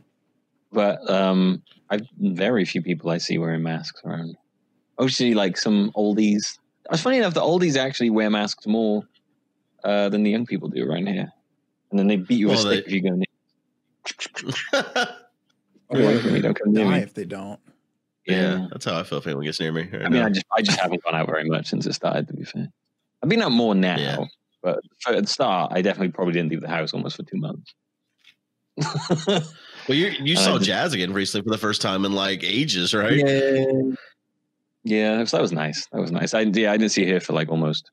but um, I've very few people I see wearing masks around. Mostly like some oldies. It's funny enough, the oldies actually wear masks more uh, than the young people do around here, and then they beat you Well, a stick they- if you go near. Or Yeah, like, don't come near me. if they don't. yeah, that's how I feel if anyone gets near me. right I mean, now. I just I just haven't gone out very much since it started. To be fair, I've been out more now, Yeah. But for, at the start, I definitely probably didn't leave the house almost for two months. well, you you saw just- Jazz again recently for the first time in like ages, right? Yeah, yeah, so that was nice. That was nice. I yeah, I didn't see her for like almost.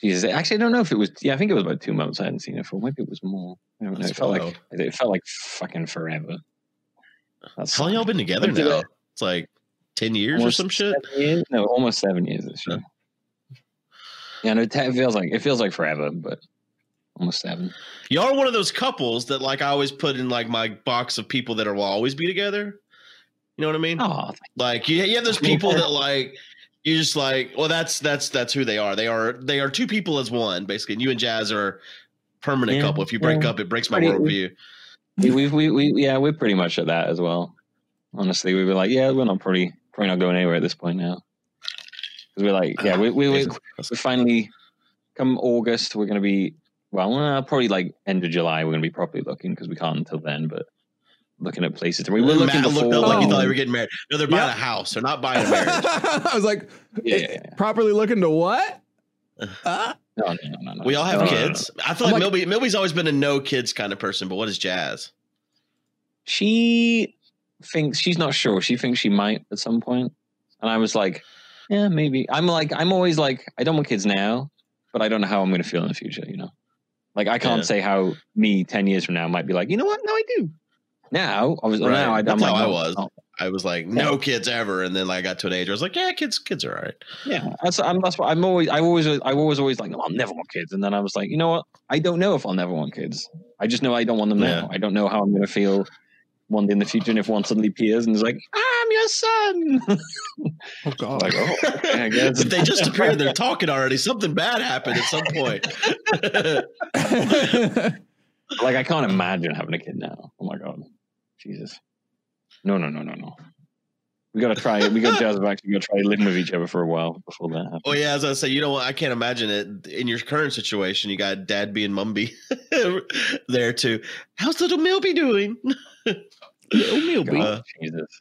Jesus, actually, I don't know if it was. Yeah, I think it was about two months. I hadn't seen her for. Maybe it was more. I don't know. That's It felt wild. like it felt like fucking forever. That's How long y'all been together now? It's like ten years or some shit. years? No, almost seven years this year. Yeah, no, it it feels like it feels like forever, but almost seven. Y'all are one of those couples that like I always put in like my box of people that are, will always be together. You know what I mean? Oh, Like you, you have those people that like you just like. Well, that's that's that's who they are. They are they are two people as one basically. And you and Jazz are permanent Yeah, couple. If you break yeah. up, it breaks my Pretty- worldview. we, we, we, we, yeah, we're pretty much at that as well. Honestly, we were like, yeah, we're not probably probably not going anywhere at this point now. Because we're like, yeah, we, we, we, we finally come August, we're going to be well, uh, probably like end of July, we're going to be properly looking because we can't until then. But looking at places, to, we were looking Matt looked up like you thought they were getting married. No, they're buying Yep. a house. They're not buying a marriage. I was like, Yeah, yeah, yeah. properly looking to what? Uh, No, no, no, no, no. we all have No, no, no, no. kids. I feel I'm like, like- Milby Milby's always been a no kids kind of person. But what is Jazz? She thinks she's not sure. She thinks she might at some point. And I was like, yeah, maybe. I'm like, I'm always like, I don't want kids now, but I don't know how I'm going to feel in the future, you know? Like, I can't Yeah. say how me 10 years from now might be like, you know what? No, I do. Now, I was, Right. now I, That's I'm how like, I no, was. no. I was like, no kids ever, and then like, I got to an age where I was like, yeah, kids, kids are all right. Yeah, that's I'm, that's what I'm always. I always I was always like, no, I'll never want kids. And then I was like, you know what? I don't know if I'll never want kids. I just know I don't want them Yeah. now. I don't know how I'm going to feel one day in the future. And if one suddenly appears and is like, I'm your son, oh god. like, oh, I guess. if they just appeared, they're talking already. Something bad happened at some point. like I can't imagine having a kid now. Oh my god, Jesus, no, no, no, no, no. We gotta try it. We got Jazz back. We gotta try living with each other for a while before that happens. Oh yeah, as I say, you know what? I can't imagine it in your current situation. You got Dad being Mumby there too. How's little Milby doing? Little Milby. Uh, Jesus.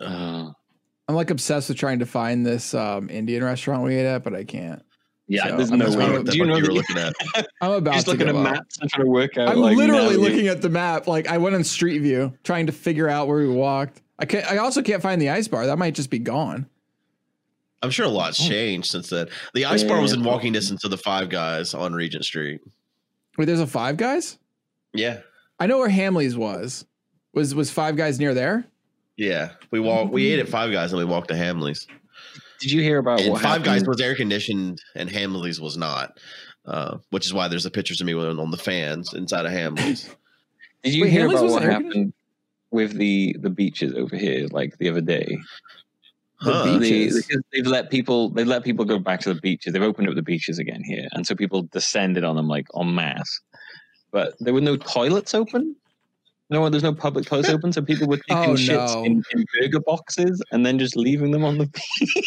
Uh, I'm like obsessed with trying to find this um, Indian restaurant we ate at, but I can't. yeah, So, there's I'm no way. wondering what the Do you fuck know you were that looking at? I'm you're about just to looking at up. maps and trying to work out? I'm like, literally navigate- looking at the map. Like I went on Street View trying to figure out where we walked. I can't. I also can't find the ice bar. That might just be gone. I'm sure a lot's changed since then. The ice bar was in walking distance of the Five Guys on Regent Street. Wait, there's a Five Guys. Yeah, I know where Hamley's was. Was was Five Guys near there? yeah. We walked. We ate at Five Guys and we walked to Hamley's. Did you hear about And what Five Guys was air conditioned and Hamley's was not. Uh, which is why there's the pictures of me on on the fans inside of Hamley's. Did you Wait, hear Hamleys about was what air happened with the the beaches over here, like the other day? The Huh. beach- They, Beaches. because they've let people they let people go back to the beaches. They've opened up the beaches again here, and so people descended on them like en masse. But there were no toilets open. No, there's no public toilets open, so people were oh, taking Oh, shits no. in, in burger boxes and then just leaving them on the beach.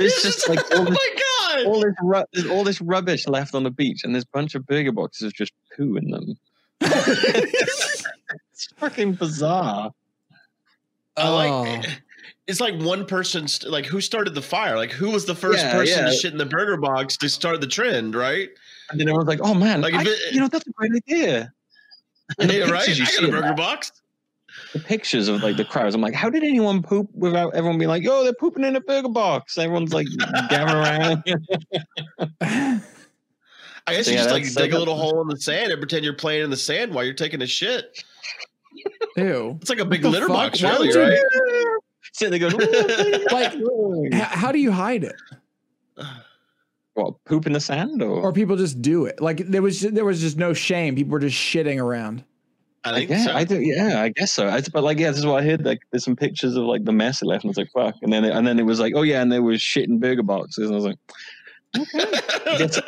it's just like all oh this, my god! all this ru- all this rubbish left on the beach, and there's a bunch of burger boxes with just poo in them. It's fucking bizarre. I like. Oh. It's like one person, st- like who started the fire? Like who was the first Yeah, person yeah. to shit in the burger box to start the trend, right? And then everyone's like, "Oh man, Like, if I- it- you know that's a great idea." And the Yeah, right? I pictures you got see a of burger that- box. the pictures of like the crowds. I'm like, how did anyone poop without everyone being like, "Yo, they're pooping in a burger box"? Everyone's like gathering around. I guess So, you yeah, just like that's- dig a little hole in the sand and pretend you're playing in the sand while you're taking a shit. Ew. It's like a big litter fuck? box, really, right? Sitting there going, Like, how do you hide it? Well, Poop in the sand, or, Or people just do it? Like there was there was just no shame. People were just shitting around. I I think guess, so. I do, yeah, I guess so. I, but like, yeah, this is what I heard. Like, there's some pictures of like the mess it left, and I was like, fuck. And then, and then it was like, oh yeah, and there was shit in burger boxes, and I was like, guess-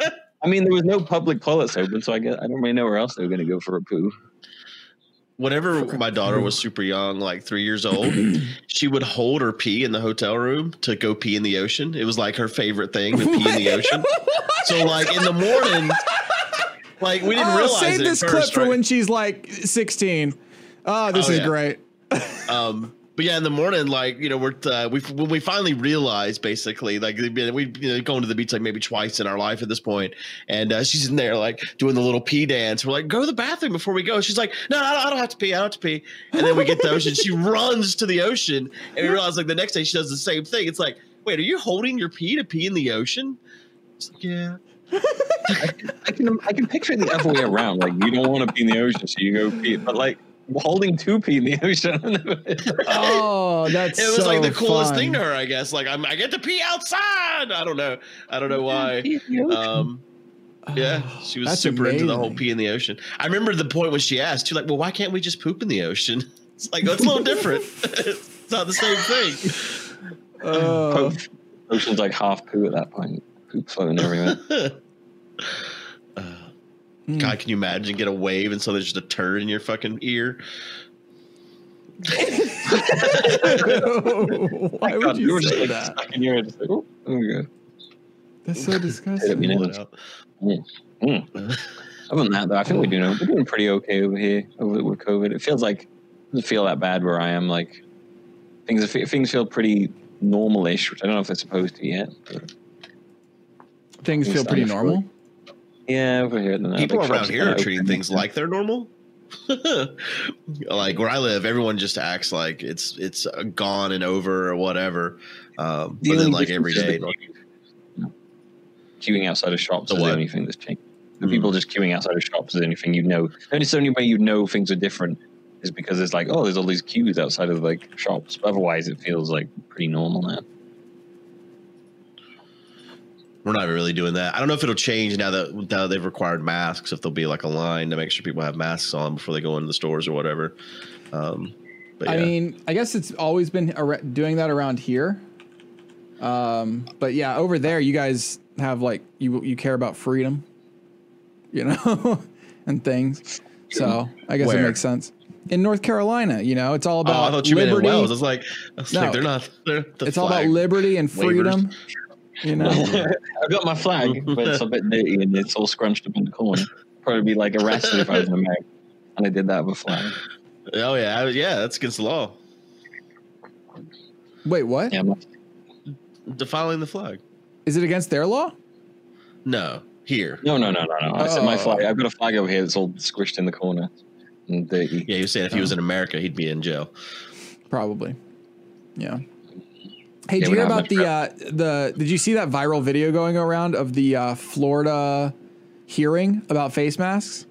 I mean, there was no public toilets open, so I guess I don't really know where else they were going to go for a poo. Whenever my daughter was super young, like three years old, she would hold her pee in the hotel room to go pee in the ocean. It was like her favorite thing to pee in the ocean. So like in the morning, like we didn't oh, realize save it this first, clip for right? when she's like 16. Oh, this Oh, is yeah. great. Um, but yeah, in the morning, like you know, we're uh, we when we finally realized, basically, like we've been you know going to the beach like maybe twice in our life at this point, and uh, she's in there like doing the little pee dance. We're like, go to the bathroom before we go. She's like, no, I don't, I don't have to pee. I don't have to pee. And then we get to the ocean. She runs to the ocean, and we realize like the next day she does the same thing. It's like, wait, are you holding your pee to pee in the ocean? It's like, yeah. I can I can picture it the other way around. Like you don't want to pee in the ocean, so you go pee. But like holding two pee in the ocean. Oh, that's It was so like the coolest fun. thing to her, I guess. Like I'm, I get to pee outside. I don't know. I don't know why. Um, Yeah, she was That's super into the whole amazing. pee in the ocean. I remember the point when she asked, "She's like, well, why can't we just poop in the ocean?" It's like that's a little different. it's not the same thing. Oh. Ocean's like half poo at that point. Poop floating everywhere. Hmm. God, can you imagine get a wave and so there's just a turd in your fucking ear? Why would God, you were say like that? stuck in your head. Just like, oh, there we. That's so disgusting. me know. Blow it. Mm. Other than that, though, I think we're doing we're doing pretty okay over here over with COVID. It feels like it doesn't feel that bad where I am. Like things things feel pretty normal-ish, which I don't know if they're supposed to yet. but- Things feel pretty normal. Yeah, over here. People Like, around here are treating open. things like they're normal. like where I live, everyone just acts like it's it's gone and over or whatever. Um, The but then like every day, the queuing. outside of shops The is the what? only thing that's changed. The Hmm. people just queuing outside of shops is anything you know. And it's the only way you know things are different is because it's like, oh, there's all these queues outside of like shops. But otherwise, it feels like pretty normal now. We're not really doing that. I don't know if it'll change now that now they've required masks. If there'll be like a line to make sure people have masks on before they go into the stores or whatever. Um, but I mean, I guess it's always been doing that around here. Um, but yeah, over there, you guys have like you you care about freedom, you know, and things. So I guess it makes sense. in North Carolina. You know, it's all Oh, about I thought you meant in liberty. Wales. I like, I was No. like they're not. They're the it's all about liberty and Waivers. Freedom. You know, I've got my flag, but it's a bit dirty and it's all scrunched up in the corner. Probably be like arrested if I was in America. And I did that with a flag. Oh yeah, I- yeah. That's against the law. wait, what? Yeah, my, Defiling the flag. Is it against their law? No, here. no, no, no, no, no. I said my Oh. flag. I've got a flag over here that's all squished in the corner and dirty. Yeah, he was saying if he was oh. in America, he'd be in jail. Probably. Yeah. Hey, Yeah, did you hear about the uh, the? Did you see that viral video going around of the uh, Florida hearing about face masks?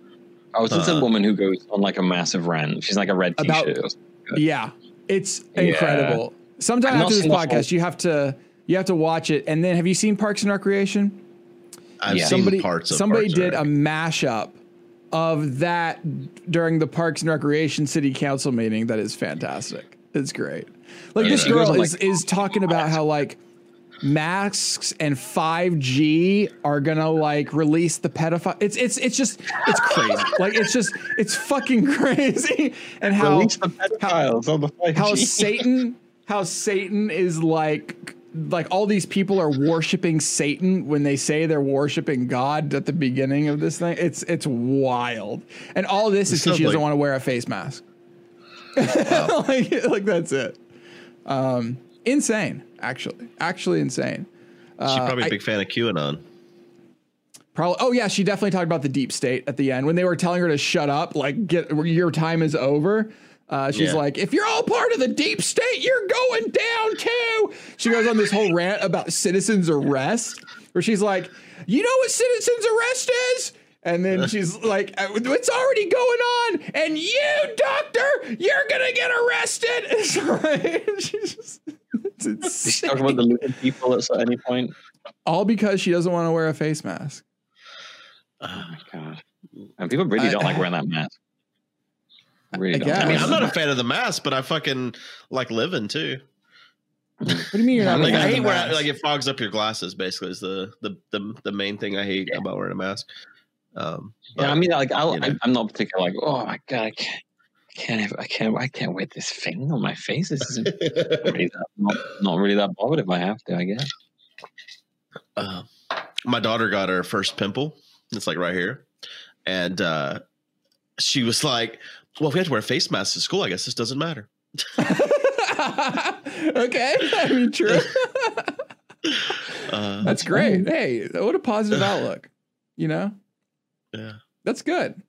Oh, it's Uh, a woman who goes on like a massive rant. She's like a red About- t-shirt. Yeah, it's Yeah. incredible. Sometime I've after this seen the whole- podcast, you have to you have to watch it. And then, have you seen Parks and Recreation? I've Yeah. seen somebody parts of somebody Parks did a mashup of that during the Parks and Recreation City Council meeting. That is fantastic. It's great. Like Yeah, this girl is is talking about how like masks and 5G are gonna like release the pedophile. It's it's it's just it's crazy. like it's just it's fucking crazy. And how Release the pedophiles on the 5G. how Satan how Satan is like like all these people are worshiping Satan when they say they're worshiping God at the beginning of this thing. It's it's wild. And all this is because she doesn't like- want to wear a face mask. like, like that's it. Um insane, actually. Actually insane. She's probably a big fan of QAnon. Probably. Oh yeah, she definitely talked about the deep state at the end when they were telling her to shut up. Like, get your time is over. Uh, she's Yeah. like, if you're all part of the deep state, you're going down too. She goes on this whole rant about citizens arrest, where she's like, you know what citizens arrest is? And then she's like, "Uh, it's already going on, and you, doctor, you're gonna get arrested. It's she's just, it's Did she insane. talk about the looting people at any point? all because she doesn't want to wear a face mask. Oh my god! And people really I- don't like wearing that mask. Really I don't. I mean, I'm not a fan of the mask, but I fucking like living too. What do you mean you're not? Like a I fan of hate the where mask? like it fogs up your glasses. Basically, is the the the, the main thing I hate about wearing a mask. Um, Yeah, I mean, like, I'll, you know. I, I'm not particularly like, oh my god, I can't, I can't, have, I can't, I can't wear this thing on my face. This isn't really that, not, not really that bothered if I have to, I guess. uh, my daughter got her first pimple. It's like right here, and uh, she was like, "Well, if we have to wear face masks at school, I guess this doesn't matter." okay, I mean, true. Uh, That's great. Hey, what a positive outlook. You know, yeah. that's good.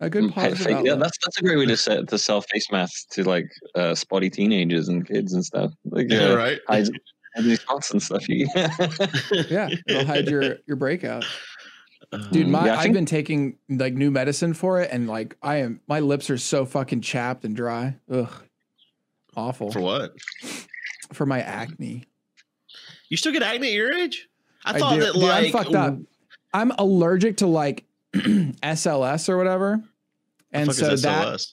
A good positive Fake- outlook. yeah, that's that's a great way to set to sell face masks to like uh, spotty teenagers and kids and stuff. Like, Yeah, uh, right. hide, hide these spots and stuff. You- yeah, it'll hide your your breakout. Dude, my Yeah, I I've been taking like new medicine for it, and like I am, my lips are so fucking chapped and dry. Ugh, awful for what? for my acne. You still get acne at your age? I I thought do. that Dude, like I'm fucked up. I'm allergic to like SLS or whatever, and so is that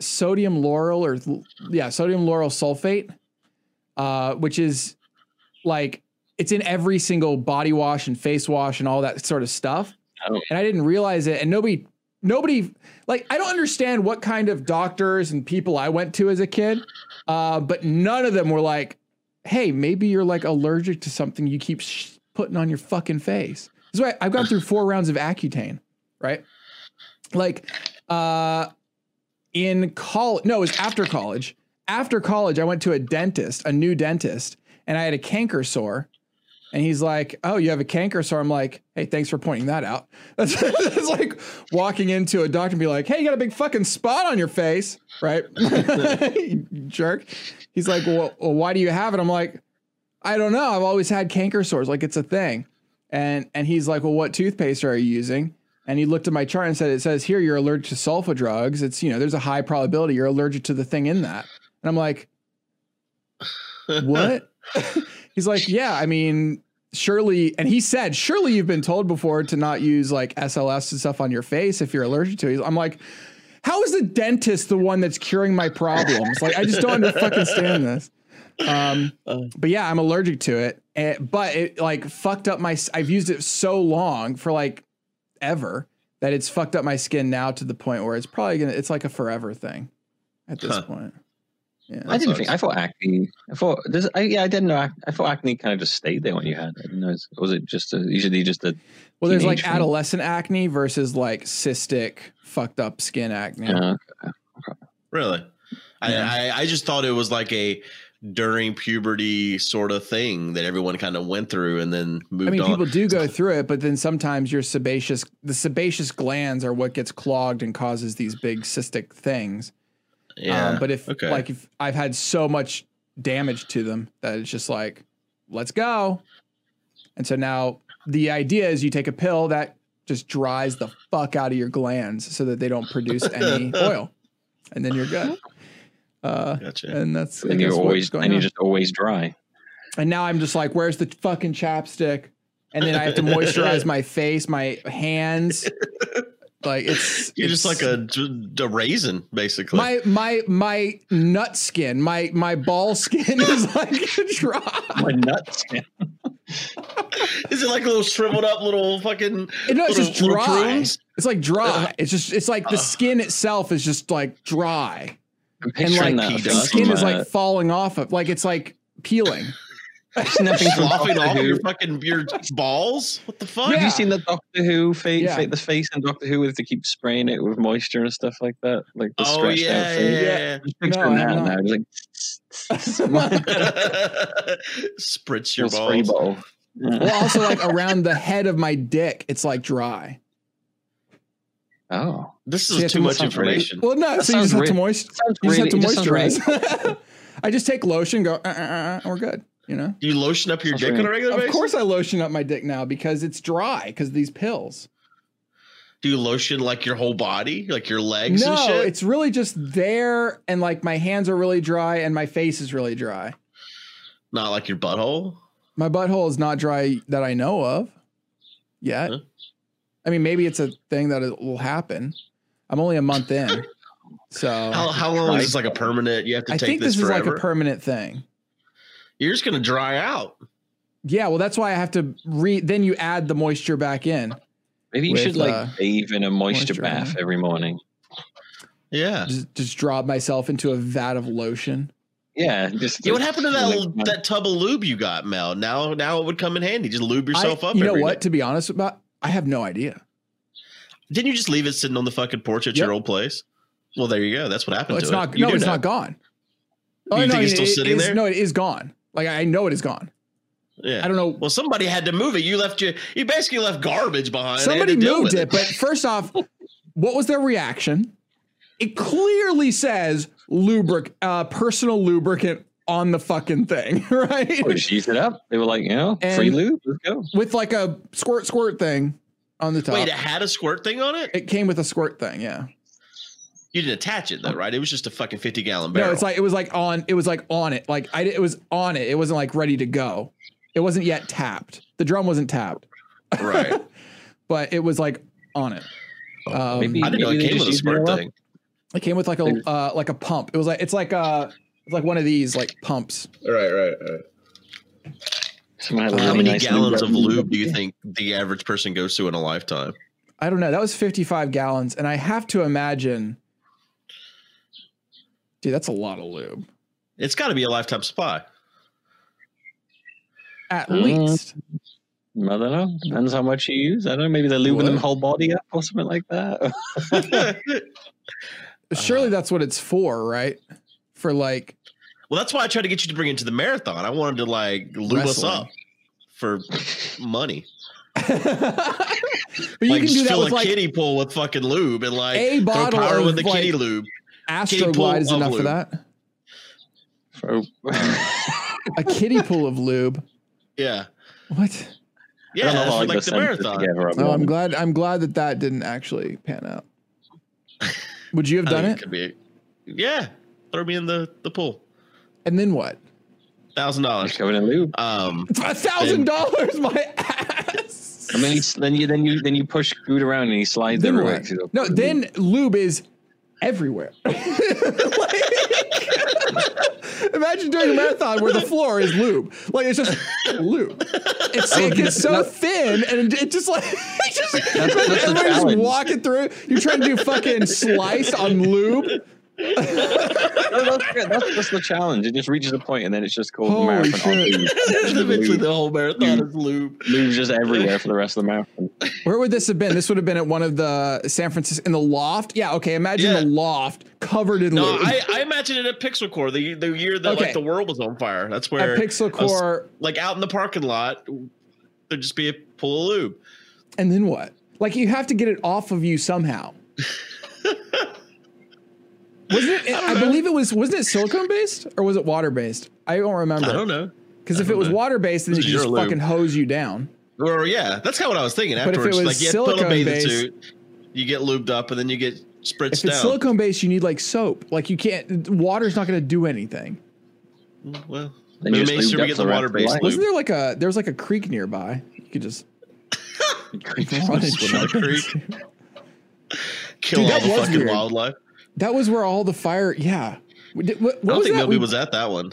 sodium lauryl or yeah, sodium lauryl sulfate, uh, which is like it's in every single body wash and face wash and all that sort of stuff. Oh. And I didn't realize it, and nobody, nobody, like I don't understand what kind of doctors and people I went to as a kid, uh, but none of them were like, "Hey, maybe you're like allergic to something you keep sh- putting on your fucking face." Why I've gone through four rounds of Accutane, right? Like, uh, in college, no, it was after college. After college, I went to a dentist, a new dentist, and I had a canker sore. And he's like, "Oh, you have a canker sore." I'm like, "Hey, thanks for pointing that out." That's, that's like walking into a doctor and be like, "Hey, you got a big fucking spot on your face, right?" Jerk. He's like, well, well, why do you have it?" I'm like, "I don't know. I've always had canker sores. Like it's a thing." And and he's like, "Well, what toothpaste are you using?" And he looked at my chart and said, "It says here you're allergic to sulfa drugs. It's you know there's a high probability you're allergic to the thing in that." And I'm like, "What?" he's like, "Yeah, I mean, surely." And he said, "Surely you've been told before to not use like SLS and stuff on your face if you're allergic to it." I'm like, "How is the dentist the one that's curing my problems? Like, I just don't understand this." Um, but yeah, I'm allergic to it. And, but it like fucked up my. I've used it so long for like ever that it's fucked up my skin now to the point where it's probably gonna. It's like a forever thing. at this Huh. point. Yeah. I didn't sucks. think. I thought acne. I thought this. I, yeah, I didn't know. ac- I thought acne kind of just stayed there when you had it. I didn't know. Was it just a, usually just a? Well, there's like thing. adolescent acne versus like cystic, fucked up skin acne. Uh, Really? Yeah. I, I I just thought it was like a during puberty sort of thing that everyone kind of went through and then moved I mean, on. people do go through it, but then sometimes your sebaceous, the sebaceous glands are what gets clogged and causes these big cystic things. yeah. Um, but if okay. like if I've had so much damage to them that it's just like, let's go. And so now the idea is you take a pill that just dries the fuck out of your glands so that they don't produce any oil, and then you're good. Uh, gotcha. and that's and you're always going and you're just always dry. And now I'm just like, where's the fucking chapstick? And then I have to moisturize my face, my hands. Like it's You're just like a, a raisin, basically. my my my nut skin, my my ball skin is like dry. My nut skin. Is it like a little shriveled up little fucking? No, it's little- just dry. It's like dry. It's just it's like the skin itself is just like dry, and like that the skin is like falling off of like it's like peeling. nothing from Sloughing Doctor off Who. your fucking your balls? What the fuck? Yeah. Have you seen the Doctor Who face, Yeah. the face in Doctor Who with to keep spraying it with moisture and stuff like that, like the Oh stretched yeah, out face? yeah, Just picturing No, that now. Like Spritz your your spray balls. bottle. well, also like around the head of my dick, it's like dry. Oh, This is have too to- much sounds really- information. Well, no, That so you just sounds have to moist. You just just have to moisturize. I just take lotion, go, uh, uh, uh, we're good. You know. Do you lotion up your Sounds dick on a regular Of basis? Of course, I lotion up my dick now because it's dry because these pills. Do you lotion like your whole body, like your legs and No, it's really just there, and like my hands are really dry, and my face is really dry. Not like your butthole. My butthole is not dry that I know of yet. Huh? I mean, maybe it's a thing that it will happen. I'm only a month in, so How how long is this like a permanent? You have to I take think this, this is like a permanent thing. You're just gonna dry out. Yeah, well, that's why I have to re. Then you add the moisture back in. maybe you With, should like uh, bathe in a moisture moisture, bath yeah. every morning. Yeah. Just, just drop myself into a vat of lotion. Yeah, just Yeah, what happened to like, that that tub of lube you got, Mel? Now now it would come in handy. Just lube yourself I- up. You know what? day. To be honest about, I have no idea. Didn't you just leave it sitting on the fucking porch at Yep. your old place? Well, there you go. That's what happened No, it's not. it. You No, it's know. not gone. You think no, it's still it sitting is- there? No, it is gone. Like I know it is gone. Yeah. I don't know. Well, somebody had to move it. You left you. You basically left garbage behind. Somebody moved it, but first off, what was their reaction? It clearly says lubric, uh, personal lubricant on the fucking thing, right? Oh, just use it up. They were like, you know, And- free lube. Let's go. With like a squirt, squirt thing on the top. Wait, it had a squirt thing on it. it came with a squirt thing, yeah. You didn't attach it though, right? It was just a fucking fifty gallon barrel. No, it's like it was like on. It was like on it. Like I, it was on it. It wasn't like ready to go. It wasn't yet tapped. The drum wasn't tapped, right. but it was like on it. Um, Maybe- I didn't know it came with a squirt thing. It came with like a uh, like a pump. It was like it's like uh it's like one of these like pumps. Right, right, right. Someone had a How How many nice gallons of lube. lube do you think the average person goes through in a lifetime? I don't know. That was 55 gallons, and I have to imagine, dude, that's a lot of lube. It's got to be a lifetime supply. At Uh, least. I don't know. Depends how much you use. I don't know. Maybe they're lubing What? their whole body up or something like that. Surely that's what it's for, right? For like Well, that's why I tried to get you to bring it to the marathon. I wanted to like lube us up for money. but you like can do that with a like kiddie pool with fucking lube and like A throw bottle power of, with the like, kitty lube. Astroglide is of enough for that. For- A kiddie pool of lube. Yeah, What? yeah, I don't know that's how for, I like got the sent it marathon. together. No, oh, I'm glad. I'm glad that that didn't actually pan out. Would you have done think it? Could be, yeah, throw me in the the pool. And then what? Thousand dollars. covered in lube. Um, A thousand dollars, my ass. I mean, he's, then you then you then you push Groot around and he slides Then everywhere. what? No, then lube is everywhere. Like, imagine doing a marathon where the floor is lube. Like it's just lube. It's, it gets so thin and it just like it just that's the everybody's walking through. You're trying to do fucking slice on lube. No, that's, good. that's that's the challenge. It just reaches a point and then it's just called Holy marathon. shit. lube. Eventually, the whole marathon is lube. Lube's just everywhere for the rest of the marathon. Where would this have been? This would have been at one of the San Francisco in the loft. Yeah, okay. Imagine Yeah. the loft covered in No, lube. I, I imagine it at Pixel Core, the the year that Okay. like the world was on fire. That's where at Pixel I was- like out in the parking lot, there'd just be a pool of lube. and then what? Like you have to get it off of you somehow. wasn't it? I, don't believe it was. Wasn't it silicone based or was it water based? I don't remember. I don't know. Because if it was know. water based, then This you is just lube. fucking hose you down. Or yeah, that's kind of what I was thinking But if it afterwards. was like you put a silicone bathing based- suit, you get lubed up, and then you get spritzed If it's down. silicone based, you need like soap. Like you can't. Water's not going to do anything. well, Then you make sure we get the the water of based life. Wasn't there like a? There was like a creek nearby. You could just run and Swim in the jump creek. Kill Dude, all the fucking weird. wildlife. That was where all the fire. Yeah. We did- What, I don't was think that? nobody We, was at that one.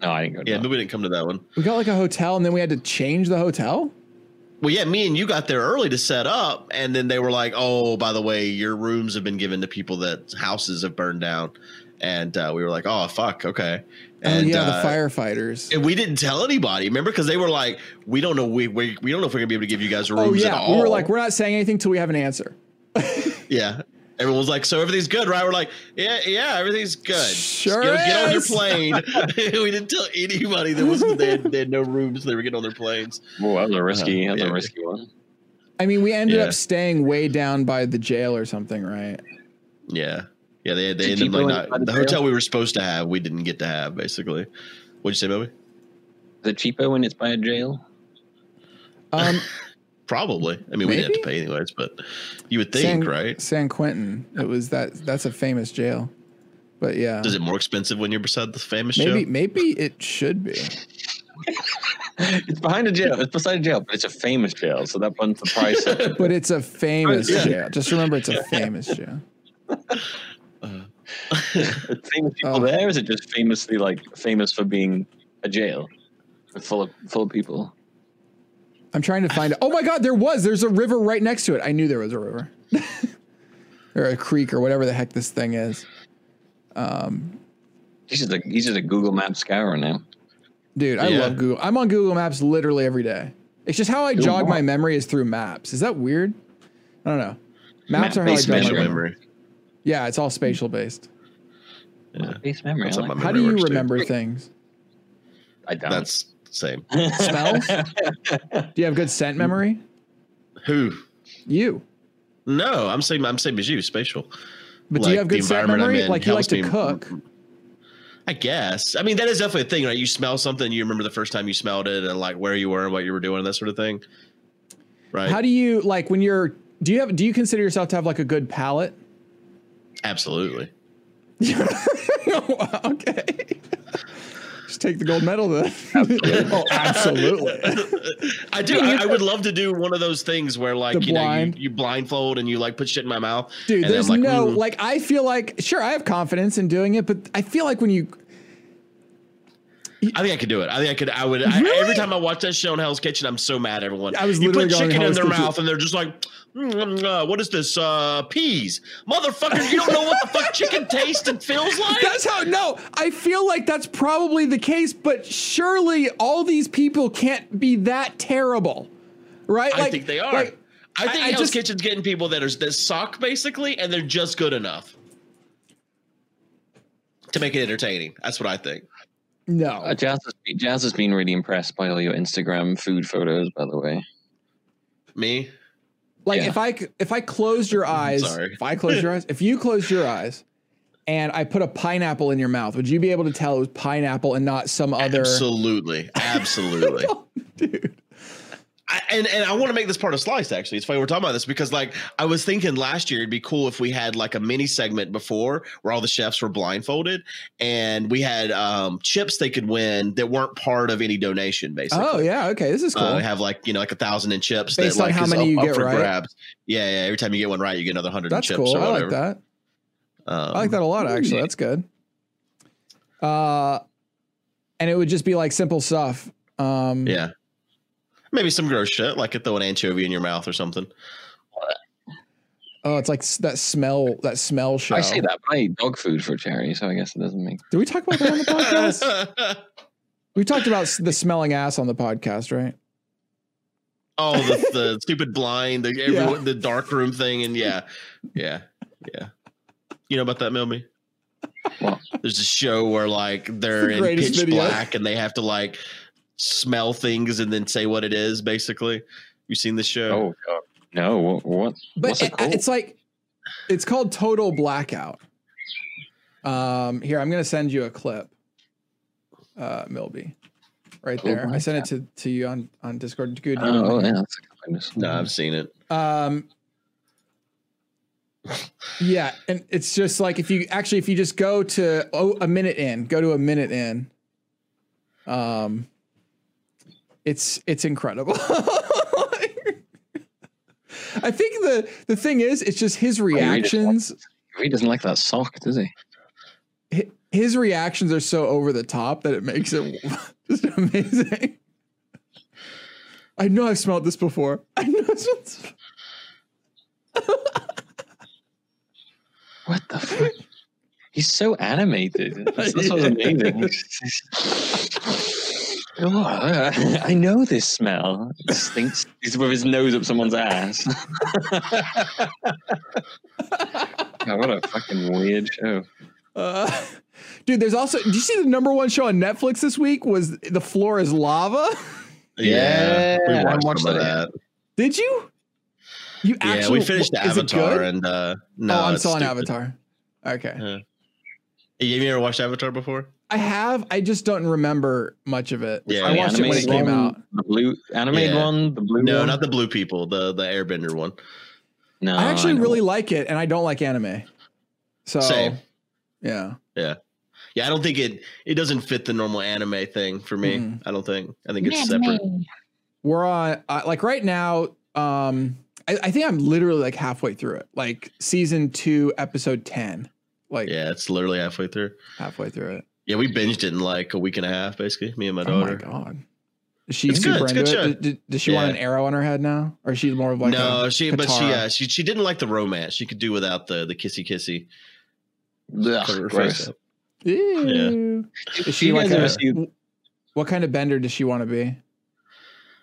No, I didn't go. Yeah, Yeah, nobody didn't come to that one. we got like a hotel, and then we had to change the hotel. Well, yeah, me and you got there early to set up, and then they were like, "Oh, by the way, your rooms have been given to people that houses have burned down," and uh, we were like, "Oh, fuck, okay." And, oh yeah, uh, the firefighters. And we didn't tell anybody, remember? Because they were like, "We don't know. We, we we don't know if we're gonna be able to give you guys rooms Oh at yeah, all." we were like, we're not saying anything till we have an answer. "Yeah." Everyone was like, "So everything's good, right?" We're like, "Yeah, yeah, everything's good. Sure get, get on your plane." we didn't tell anybody that wasn't they had, they had no rooms. They were getting on their planes. Oh, that was a risky. Uh, That was yeah. a risky one. I mean, we ended Yeah. up staying way down by the jail or something, right? Yeah, yeah. They they Did ended up like not, the the hotel we were supposed to have. We didn't get to have basically. What'd you say, Bobby? Is it cheaper when it's by a jail? Um, Probably. I mean, we didn't have to pay anyways, but you would think, San, right? San Quentin. It was that. That's a famous jail. But yeah, Is it more expensive when you're beside the famous maybe show? maybe it should be. It's behind a jail. It's beside a jail, but it's a famous jail, so that bumps the price. up. But it's a famous Yeah. jail. Just remember, it's a famous jail. Uh, it's famous people Oh. there. Is it just famously like famous for being a jail full of full of people? I'm trying to find. it. Oh my God, there was. There's a river right next to it. I knew there was a river, or a creek, or whatever the heck this thing is. Um, He's just a he's just a Google Maps scourer now. Dude, I Yeah. love Google. I'm on Google Maps literally every day. It's just how I Google jog my memory is through maps. Is that weird? I don't know. Maps are how I jog my Spatial memory. memory. memory. Yeah, it's all spatial based. Yeah. Base memory. That's I, how my like How memory do you works, too. remember things? I don't. That's the same. Smells? Do you have good scent memory? Who? You. No, I'm saying I'm same as you, spatial. But do you have good scent memory? Like you like to me- cook. I guess. I mean, that is definitely a thing, right? You smell something, you remember the first time you smelled it, and like where you were and what you were doing, and that sort of thing. Right? How do you like when you're do you have do you consider yourself to have like a good palate? Absolutely. okay. Just take the gold medal then. oh, absolutely. I do. I, I would love to do one of those things where, like, The you know, you, you blindfold and you like put shit in my mouth. Dude, and there's like, no "Mm." like I feel like sure I have confidence in doing it, but I feel like when you I think I could do it. I think I could. I would. I, every time I watch that show in Hell's Kitchen, I'm so mad everyone. I was you literally put chicken in their Kitchen. mouth and they're just like, "Mm, uh, what is this? Uh, peas, motherfucker! You don't know what the fuck chicken tastes and feels like. That's how no, I feel like that's probably the case, but surely all these people can't be that terrible. Right? I think they are. like, I think I- I Hell's just- Kitchen's getting people that are that suck basically, and they're just good enough to make it entertaining. That's what I think. no. Uh, Jazz, has, Jazz has been really impressed by all your Instagram food photos, by the way. Me, Like Yeah. if I if I closed your eyes, Sorry. if I closed your eyes, if you closed your eyes and I put a pineapple in your mouth, would you be able to tell it was pineapple and not some other absolutely, absolutely. dude? I, and and I want to make this part of Slice. Actually, it's funny we're talking about this because like I was thinking last year it'd be cool if we had like a mini segment before where all the chefs were blindfolded and we had um, chips they could win that weren't part of any donation. Basically, Oh yeah, okay, this is cool. Uh, we have like you know like a thousand in chips Based that on like how is many up, you get right? grabs. Yeah, yeah. Every time you get one right, you get another hundred in That's chips cool. I like that. Um, I like that a lot actually. That's good. Uh and it would just be like simple stuff. Um Yeah, maybe some gross shit like throw an anchovy in your mouth or something. Oh, it's like that smell. That smell show. I say that, but I eat dog food for charity, so I guess it doesn't make. Did we talk about that on the podcast? we talked about the smelling ass on the podcast, right? oh, the, the stupid blind, the everyone, the dark room thing, and yeah, yeah, yeah. You know about that, Milby? What? There's a show where like they're the in pitch video. black and they have to like smell things and then say what it is. Basically, you seen the show? Oh god, no! What? what But what's it it- called? it's like it's called total blackout. Um, here I'm gonna send you a clip, uh, Milby, right Total there. I sent it to, to you on on Discord. Good. you oh, yeah, that's a goodness. No, I've seen it. Um, yeah, and it's just like if you actually if you just go to oh a minute in, go to a minute in. Um, it's it's incredible. I think the the thing is, it's just his oh, reactions. He doesn't like that sock, does he? His reactions are so over the top that it makes it just amazing. I know I've smelled this before. I know this What the fuck? He's so animated. That's, that's what's amazing. Oh, I know this smell. It stinks. He's with his nose up someone's ass. God, what a fucking weird show. Uh, dude, there's also. Did you see the number one show on Netflix this week? Was the floor is lava? Yeah, we Yeah, I watched, watched some of that. that. Did you? You Yeah, actually we finished is it Avatar, good? and uh, no, oh, I'm it's still on. Avatar. Okay, Yeah. Have you ever watched Avatar before? I have. I just don't remember much of it. Yeah, I watched it when it came one, out. The blue animated Yeah. one, the blue No, one. not the blue people, the the Airbender one. No, I actually know. really like it, and I don't like anime. So Same. yeah, Yeah, yeah. I don't think it it doesn't fit the normal anime thing for me. Mhm. I don't think. I think it's separate. we're on uh, like right now. Um, I, I think I'm literally like halfway through it, like season two, episode ten, like Yeah, it's literally halfway through. halfway through it. Yeah, we binged it in like a week and a half, basically. Me and my daughter. Oh my daughter. god. Is she It's good, super it's a good into show. it? Does, does she want an arrow on her head now, or is she more of like no, a she but she Katara? uh, she she didn't like the romance. She could do without the the kissy kissy. Ugh, Cover gross. face up. Ew. Is she you like a, see- what kind of bender does she want to be?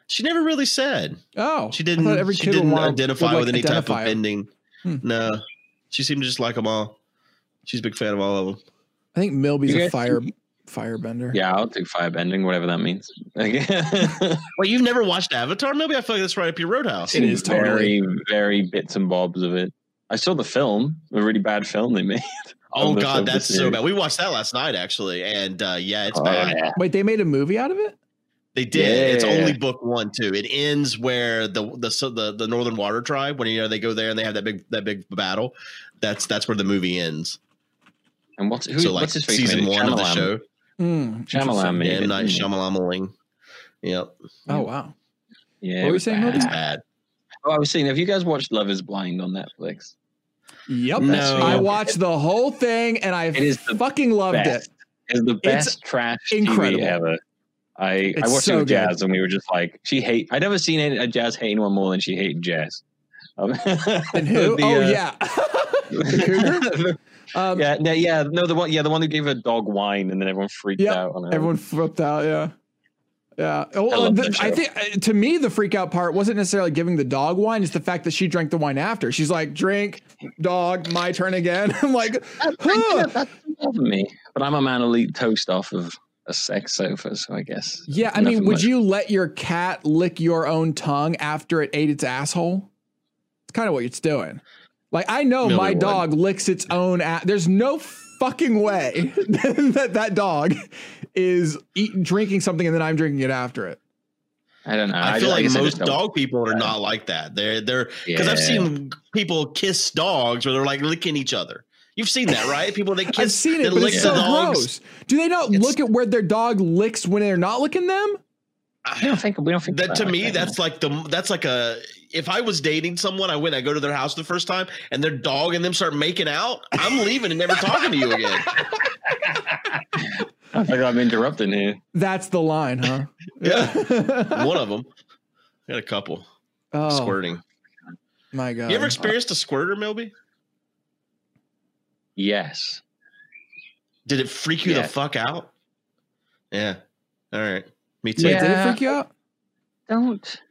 She never really said. Oh, She didn't. every she kid didn't wanna- identify would, with like, any type of bending. Hmm. No, she seemed to just like them all. She's a big fan of all of them. I think Milby's You a guys fire firebender. Yeah, I'll do firebending, whatever that means. Wait, you've never watched Avatar? Maybe I feel like that's right up your roadhouse. It is totally. very, very bits and bobs of it. I saw the film, a really bad film they made. Oh god, that's so bad. We watched that last night actually, and uh, yeah, it's Oh, bad. yeah. Wait, they made a movie out of it? They did. It's Yeah. only book one too. It ends where the the so the the Northern Water Tribe when you know they go there and they have that big that big battle. That's that's where the movie ends. And what's who, so like what's his face? season made it? one of the show. Mm, Shyamalan interesting. made Yeah, it. M. Night didn't? Shyamalan. Yep, Oh wow. Yeah, What it were you saying, bad. Moby? it's bad. Oh, I was saying, have you guys watched Love Is Blind on Netflix? Yep. No. I watched the whole thing and I It is fucking loved Best. it. It's the It's best trash incredible. TV ever. I, I watched so it with good. Jazz, and we were just like, she hate. I'd never seen any, a Jazz hate anyone more than she hated Jazz. Um, And who? the, oh uh, yeah. the cougar? Um, yeah, no, yeah, no, the one, yeah, the one who gave a dog wine, and then everyone freaked Yep, out on. Everyone flipped out. Yeah. Yeah. Oh, I the- I think uh, to me the freak out part wasn't necessarily giving the dog wine; it's the fact that she drank the wine after. She's like, "Drink, dog, my turn again." I'm like, huh. That doesn't me, but I'm a man who'll eat toast off of a sex sofa, so I guess. yeah. I mean, would much. you let your cat lick your own tongue after it ate its asshole? It's kind of what it's doing. Like I know Millie my would. dog licks its own. A- There's no fucking way that that dog is eating, drinking something and then I'm drinking it after it. I don't know. I feel like guess I most dog people are not like that. They're they're because I've seen people kiss dogs where they're like licking each other. You've seen that, right? People that kiss I've seen it, but lick it's so dogs. gross. Do they not It's- look at where their dog licks when they're not licking them? I don't think. We don't think That to like me, that, that's like the that's like a. If I was dating someone, I went, I go to their house the first time, and their dog and them start making out. I'm leaving and never talking to you again. I think I'm interrupting here. That's the line, huh? Yeah. One of them, got a couple oh, squirting. My God. You ever experienced a squirter, Milby? Yes. Did it freak you Yeah. the fuck out? Yeah. All right. Me too. Wait, Yeah. did it freak you out? Don't.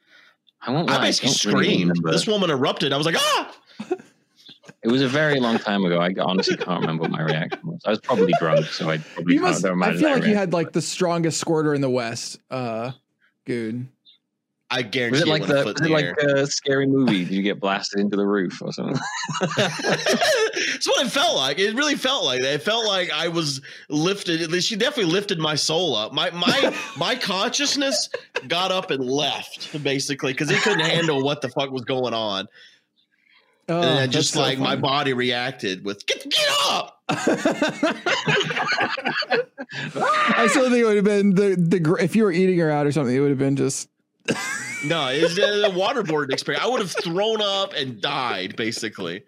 I won't. I basically don't really screamed. This woman erupted. I was like, ah! It was a very long time ago. I honestly can't remember what my reaction was. I was probably drunk, so I probably You can't must. don't I feel that like you had like the strongest squirter in the West. Uh, good. I guarantee Was it like the? Was it like scary movie? Did you get blasted into the roof or something? That's what it felt like. It really felt like that. It felt like I was lifted. She definitely lifted my soul up. My my my consciousness got up and left basically because it couldn't handle what the fuck was going on, Oh, and then oh, that's just so like my body reacted with "Get get up!" I still think it would have been the the if you were eating her out or something, it would have been just. No, it's a waterboarding experience. I would have thrown up and died basically.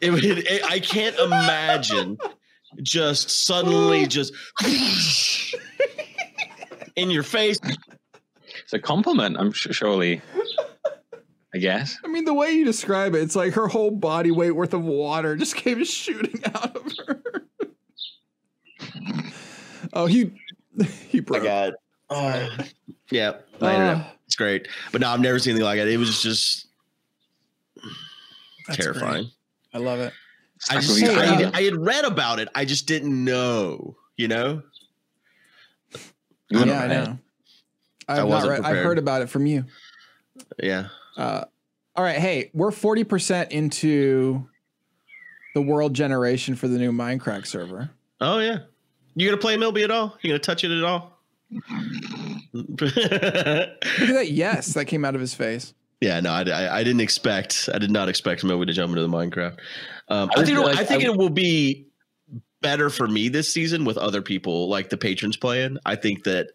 It, would- it, I can't imagine just suddenly just in your face. It's a compliment. I'm su- surely. I guess. I mean, the way you describe it, it's like her whole body weight worth of water just came shooting out of her. oh, he he Oh my broke. God. Oh, yeah, I ended up. Oh, It's great, but no, I've never seen anything like it. It was just that's terrifying. great. I love it. I just, hey, I, uh, I had read about it. I just didn't know. You know, You wouldn't yeah, I know. I I've not wasn't read, I've heard about it from you. yeah. Uh, all right, hey, we're forty percent into the world generation for the new Minecraft server. Oh yeah. You gonna play Milby at all? You gonna touch it at all? Look at that yes that came out of his face. yeah, no, I, I, I didn't expect. I did not expect Milby to jump into the Minecraft. Um, I I, think. it'll- like- I think I it will be better for me this season with other people, like the patrons playing. I think that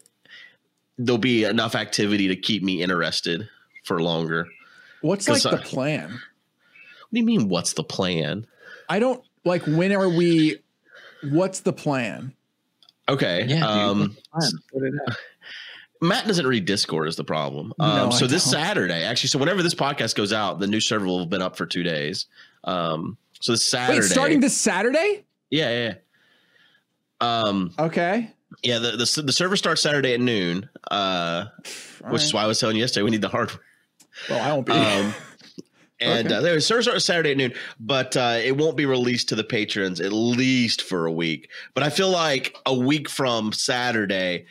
there'll be enough activity to keep me interested for longer. What's like 'Cause, the plan? What do you mean? What's the plan? I don't like when are we what's the plan? Okay. Yeah, dude, um, what's the plan? Put it out. Matt doesn't read Discord is the problem. No, Um, I so this don't. Saturday, actually, so whenever this podcast goes out, the new server will have been up for two days. Um, so this Saturday, Wait, starting this Saturday? yeah, yeah. yeah. Um, Okay. yeah, the, the the server starts Saturday at noon, uh, which is why I was telling you yesterday we need the hardware. well, I won't be. Um, and Okay. uh, the server starts Saturday at noon, but uh, it won't be released to the patrons at least for a week. But I feel like a week from Saturday,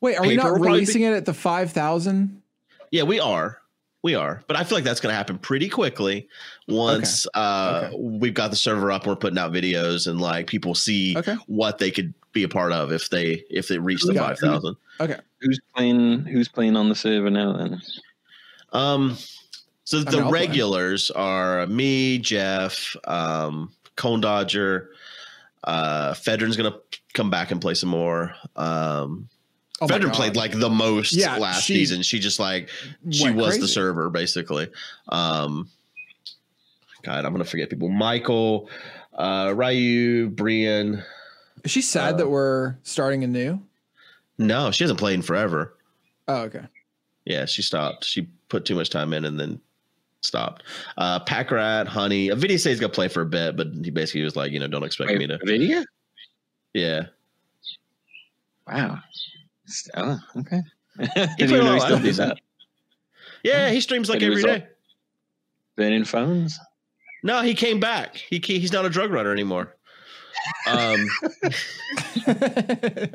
Wait, are we not will probably releasing it at the five thousand? Yeah, we are. We are. But I feel like that's going to happen pretty quickly once uh, Okay. we've got the server up and we're putting out videos and like people see Okay. what they could be a part of if they if they reach the 5000. Okay. Who's playing? Who's playing on the server now? Then Um so mean, the play. regulars are me, Jeff, um Cone Dodger, uh Fedrin's going to come back and play some more. Um Oh Fedrin played like the most Yeah, last she season. She just like she was the server basically. Um, God, I'm gonna forget people. Michael, uh, Ryu, Brian. Is she sad uh, that we're starting anew? No, she hasn't played in forever. Oh, okay. Yeah, she stopped. She put too much time in and then stopped. Uh, Pack Rat, Honey. A video says he's gonna play for a bit, but he basically was like, you know, don't expect me to. video. Yeah, Wow. Oh, okay. He played a know he lot. still did that. yeah, he streams like every day. he every was day. like- Burning phones. No, he came back. He he- he's not a drug runner anymore. Um,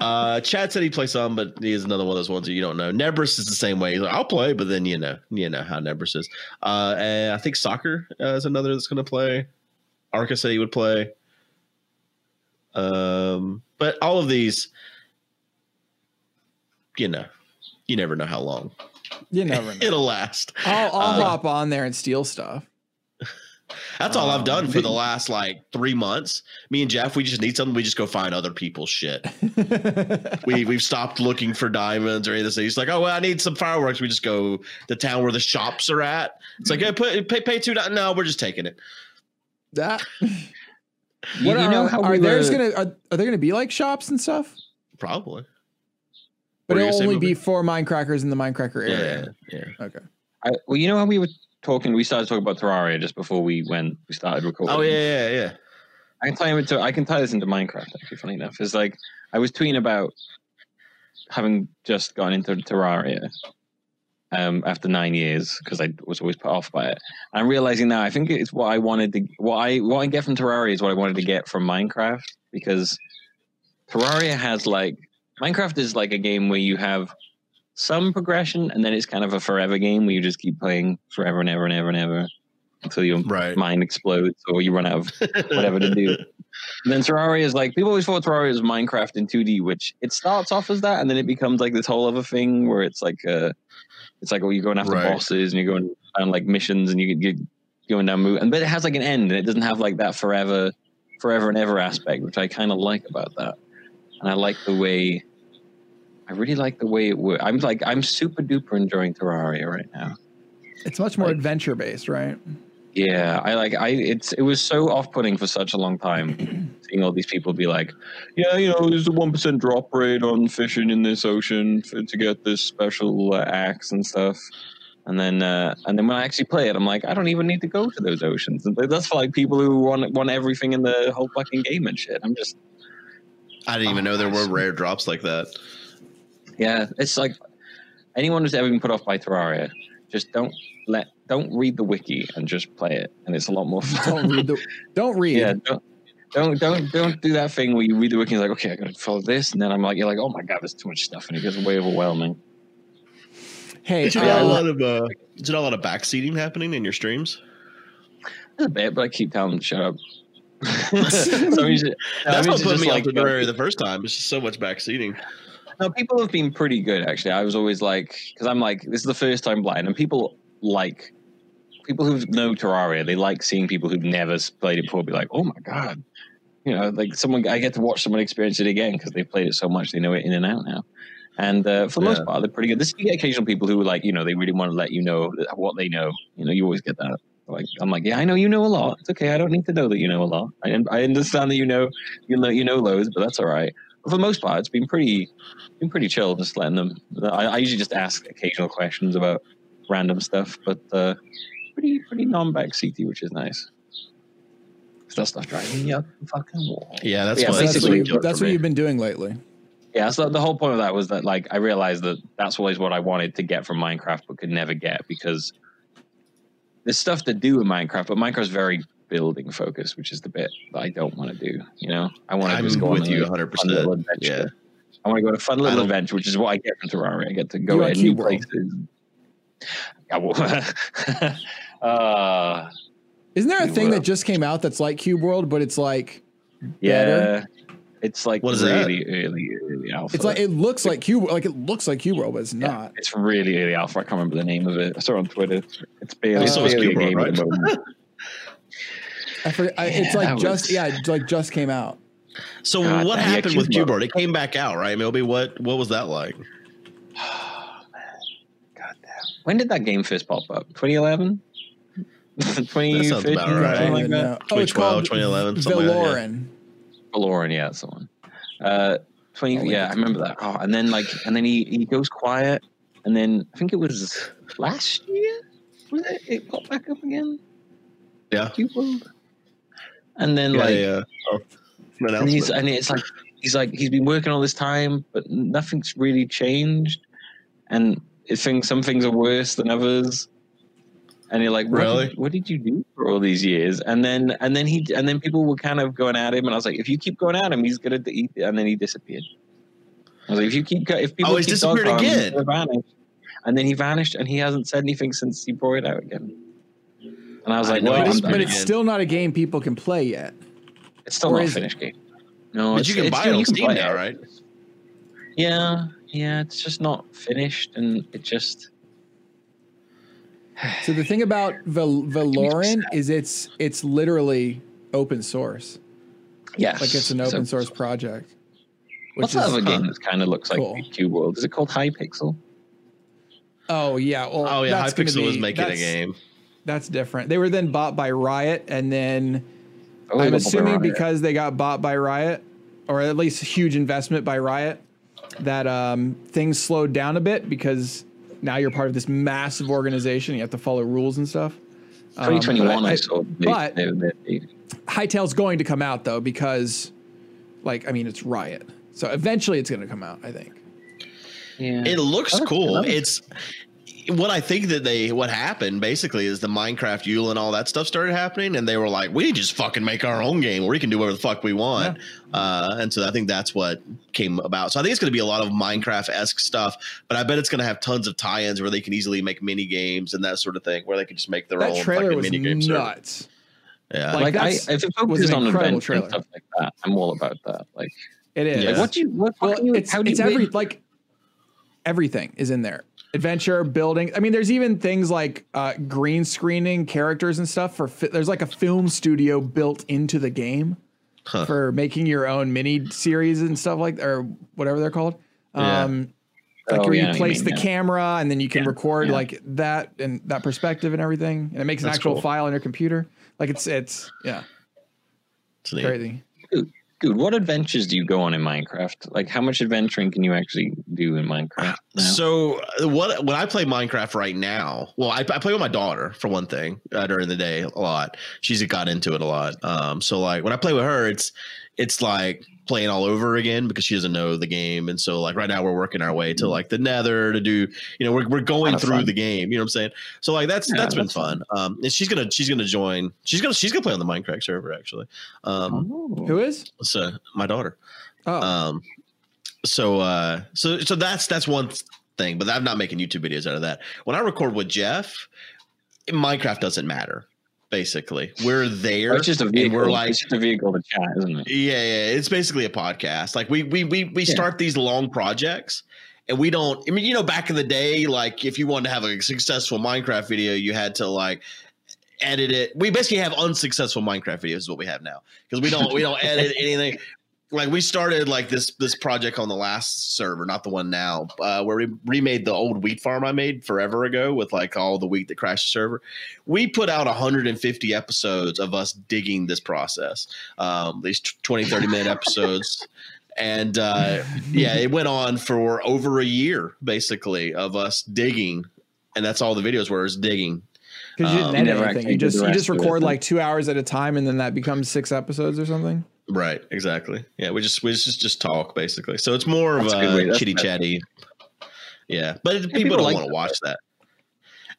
uh, Chad said he plays some, but he is another one of those ones that you don't know. Nebris is the same way. He's like, I'll play, but then you know, you know how Nebris is. Uh, I think soccer uh, is another that's going to play. Arca said he would play. Um, but all of these, you know, you never know how long you never know. it'll last. I'll, I'll Uh, hop on there and steal stuff. That's all I've Um, done for the last like three months. Me and Jeff, we just need something. We just go find other people's shit. we we've stopped looking for diamonds or anything. He's like, oh well, I need some fireworks. We just go to the town where the shops are at. It's like, hey, put pay, pay two. dollars. No, we're just taking it. that. You, What you are, know how are we there's were- gonna are, are there gonna be like shops and stuff? Probably. But What were you it'll only Bobby? be for Minecrackers in the Minecracker area. yeah, yeah. Okay. I, well, you know how we were talking, we started talking about Terraria just before we went, we started recording. Oh yeah, yeah, yeah. I can tie him into, I can tie this into Minecraft. Actually, funny enough, it's like I was tweeting about having just gone into Terraria um, after nine years because I was always put off by it. I'm realizing now I think it's what I wanted to what I what I get from Terraria is what I wanted to get from Minecraft because Terraria has like Minecraft is like a game where you have some progression and then it's kind of a forever game where you just keep playing forever and ever and ever and ever until your Right. mind explodes or you run out of whatever to do. And then Terraria is like people always thought Terraria was Minecraft in 2D, which it starts off as that, and then it becomes like this whole other thing where it's like uh it's like oh you're going after Right. bosses and you're going on like missions and you you're going down move and but it has like an end and it doesn't have like that forever forever and ever aspect, which I kind of like about that. And I like the way I really like the way it works. I'm like I'm super duper enjoying Terraria right now. It's much more Like- adventure based, right? Yeah, I like I it's it was so off-putting for such a long time seeing all these people be like, yeah, you know, there's a one percent drop rate on fishing in this ocean for, to get this special uh, axe and stuff. And then uh, and then when I actually play it, I'm like, I don't even need to go to those oceans. And that's for like people who want want everything in the whole fucking game and shit. I'm just I didn't even know there were rare drops like that. Yeah, it's like anyone who's ever been put off by Terraria, just don't let don't read the wiki and just play it, and it's a lot more fun. Don't read the. Don't read. Yeah, don't, don't don't don't do that thing where you read the wiki and it's like, okay, I gotta follow this, and then I'm like, you're like, oh my god, there's too much stuff, and it gets way overwhelming. Hey, Is there uh, a lot of uh, is there a lot of backseating happening in your streams? A bit, but I keep telling them to shut up. so you should, That's what put me like, on Terraria the first time. It's just so much backseating. No, people have been pretty good actually. I was always like, because I'm like, this is the first time blind, and people like people who know Terraria. They like seeing people who've never played it before be like, oh my god, you know, like someone. I get to watch someone experience it again because they've played it so much, they know it in and out now. And uh, for the most part, they're pretty good. This you get occasional people who like, you know, they really want to let you know what they know. You know, you always get that. Like I'm like, yeah, I know you know a lot. It's okay. I don't need to know that you know a lot. I I understand that you know you know you know loads, but that's all right. But for the most part, it's been pretty been pretty chill. Just letting them. I, I usually just ask occasional questions about random stuff, but uh, pretty pretty non backseaty, which is nice. 'Cause That stuff driving you up the fucking wall. Yeah, that's Yeah, what that's, that's what, basically you, that's what me. you've been doing lately. Yeah, so the whole point of that was that like I realized that that's always what I wanted to get from Minecraft, but could never get because there's stuff to do in Minecraft, but Minecraft's very building focus, which is the bit that I don't want to do. You know, I want to just go with on you a 100%. fun little adventure. Yeah. I want to go on a fun little adventure, which is what I get from Terraria. I get to go You like in new World. places. Yeah, well, uh, Isn't there a Cube thing that just came out that's like Cube World, but it's like yeah, Better? it's like What is that? really early, early alpha. it's like it looks like Cube like it looks like Cube World, but it's Yeah, not. it's really early alpha. I can't remember the name of it. I saw it on Twitter. It's barely, Oh, it's so it's barely a game World, at the moment. I forget, I, it's like just was- yeah, it's like just came out. So God, what happened with Cube Cube It came back out, right, Milby? What what was that like? God damn. When did that game first pop up? 2011? 2015? That sounds about something right. Like that? Oh, it's 2012, called 2011, something like yeah. Veloren. Veloren, yeah, that's the one. Uh, 20, Oh, yeah, I remember that. Oh, and then like, and then he, he goes quiet, and then I think it was last year. Was it? It got back up again. Yeah. Cube World. And then Yeah, like, yeah. Oh, an and he's and it's like he's like he's been working all this time, but nothing's really changed, and it things some things are worse than others. And you're like, what Really? Did, what did you do for all these years? And then and then he and then people were kind of going at him, and I was like, if you keep going at him, he's gonna eat. And then he disappeared. I was like, if you keep if people Oh, keep disappeared dog farming, he's again. And then he vanished, and he hasn't said anything since he brought it out again. And I was like, know well, But, it's, but it's still not a game people can play yet. It's still Or not a is it? finished game. No, But it's, you can it's buy it on you can Steam play now, it. right? Yeah, yeah, it's just not finished, and it just So the thing about Val- Veloren is it's it's literally open source. yes, Like it's an So- open source project. What's Which that is other huh. game that kind of looks like Cool. Cube World? Is it called Hypixel? oh yeah, well Oh yeah, that's gonna Hypixel was be- making a game. That's different. They were then bought by Riot, and then Oh, I'm assuming because they got bought by Riot, or at least huge investment by Riot, that um, things slowed down a bit because now you're part of this massive organization. You have to follow rules and stuff. Um, 2021, but I, I- saw. But- they, they, they, Hytale's going to come out though because, like, I mean, it's Riot, so eventually it's going to come out. I think. yeah. It looks Oh, cool. nice. It's what I think that they what happened basically is the Minecraft EULA and all that stuff started happening, and they were like, we just fucking make our own game where we can do whatever the fuck we want. Uh, and so I think that's what came about. So I think it's going to be a lot of Minecraft esque stuff, but I bet it's going to have tons of tie-ins where they can easily make mini games and that sort of thing, where they can just make their That own trailer fucking was mini game server. nuts. Yeah, Like, like I, if it was focuses on incredible adventure and stuff like that, I'm all about that. Like, It is. Yeah. like what do you what, what Well, can you, it's, how do it's you every make- like everything is in there. Adventure, building. I mean, there's even things like uh, green screening characters and stuff. For fi- there's like a film studio built into the game Huh. for making your own mini series and stuff like or whatever they're called. Yeah. Um, like Oh, where yeah, you you place mean, the yeah. camera and then you can Yeah, record yeah. like that and that perspective and everything, and it makes an That's actual cool. file on your computer. Like it's it's yeah It's crazy. dude, what adventures do you go on in Minecraft? Like, how much adventuring can you actually do in Minecraft? Now? So what when I play Minecraft right now, well, I, I play with my daughter for one thing uh, during the day a lot. She's got into it a lot. Um, so like when I play with her, it's it's like playing all over again because she doesn't know the game. And so like right now we're working our way to like the Nether to do, you know, we're we're going through fun. the game. You know what I'm saying? So like that's Yeah, that's been fun. fun. Um, and she's gonna she's gonna join. She's gonna she's gonna play on the Minecraft server actually. Um, Oh. Who is? so my daughter. Oh, Um, so uh, so so that's that's one thing, but I'm not making YouTube videos out of that. When I record with Jeff, Minecraft doesn't matter. Basically, we're there. It's just a vehicle. we're like, it's just a vehicle to chat, isn't it? yeah, yeah, it's basically a podcast. Like we we we we Yeah. start these long projects. And we don't. I mean, you know, back in the day, like if you wanted to have a successful Minecraft video, you had to like edit it. We basically have unsuccessful Minecraft videos is what we have now because we don't we don't edit anything. Like we started like this this project on the last server, not the one now, uh, where we remade the old wheat farm I made forever ago with like all the wheat that crashed the server. We put out 150 episodes of us digging this process. Um, these 20 30 minute episodes. And uh, yeah, it went on for over a year basically of us digging, and that's all the videos were is digging. because you um, didn't you edit never anything. You just you just rest of it, record like two hours at a time, and then that becomes six episodes or something. Right, exactly. Yeah, we just we just just talk basically. So it's more of That's a a chitty chatty. Yeah, but people, people don't like want to watch that.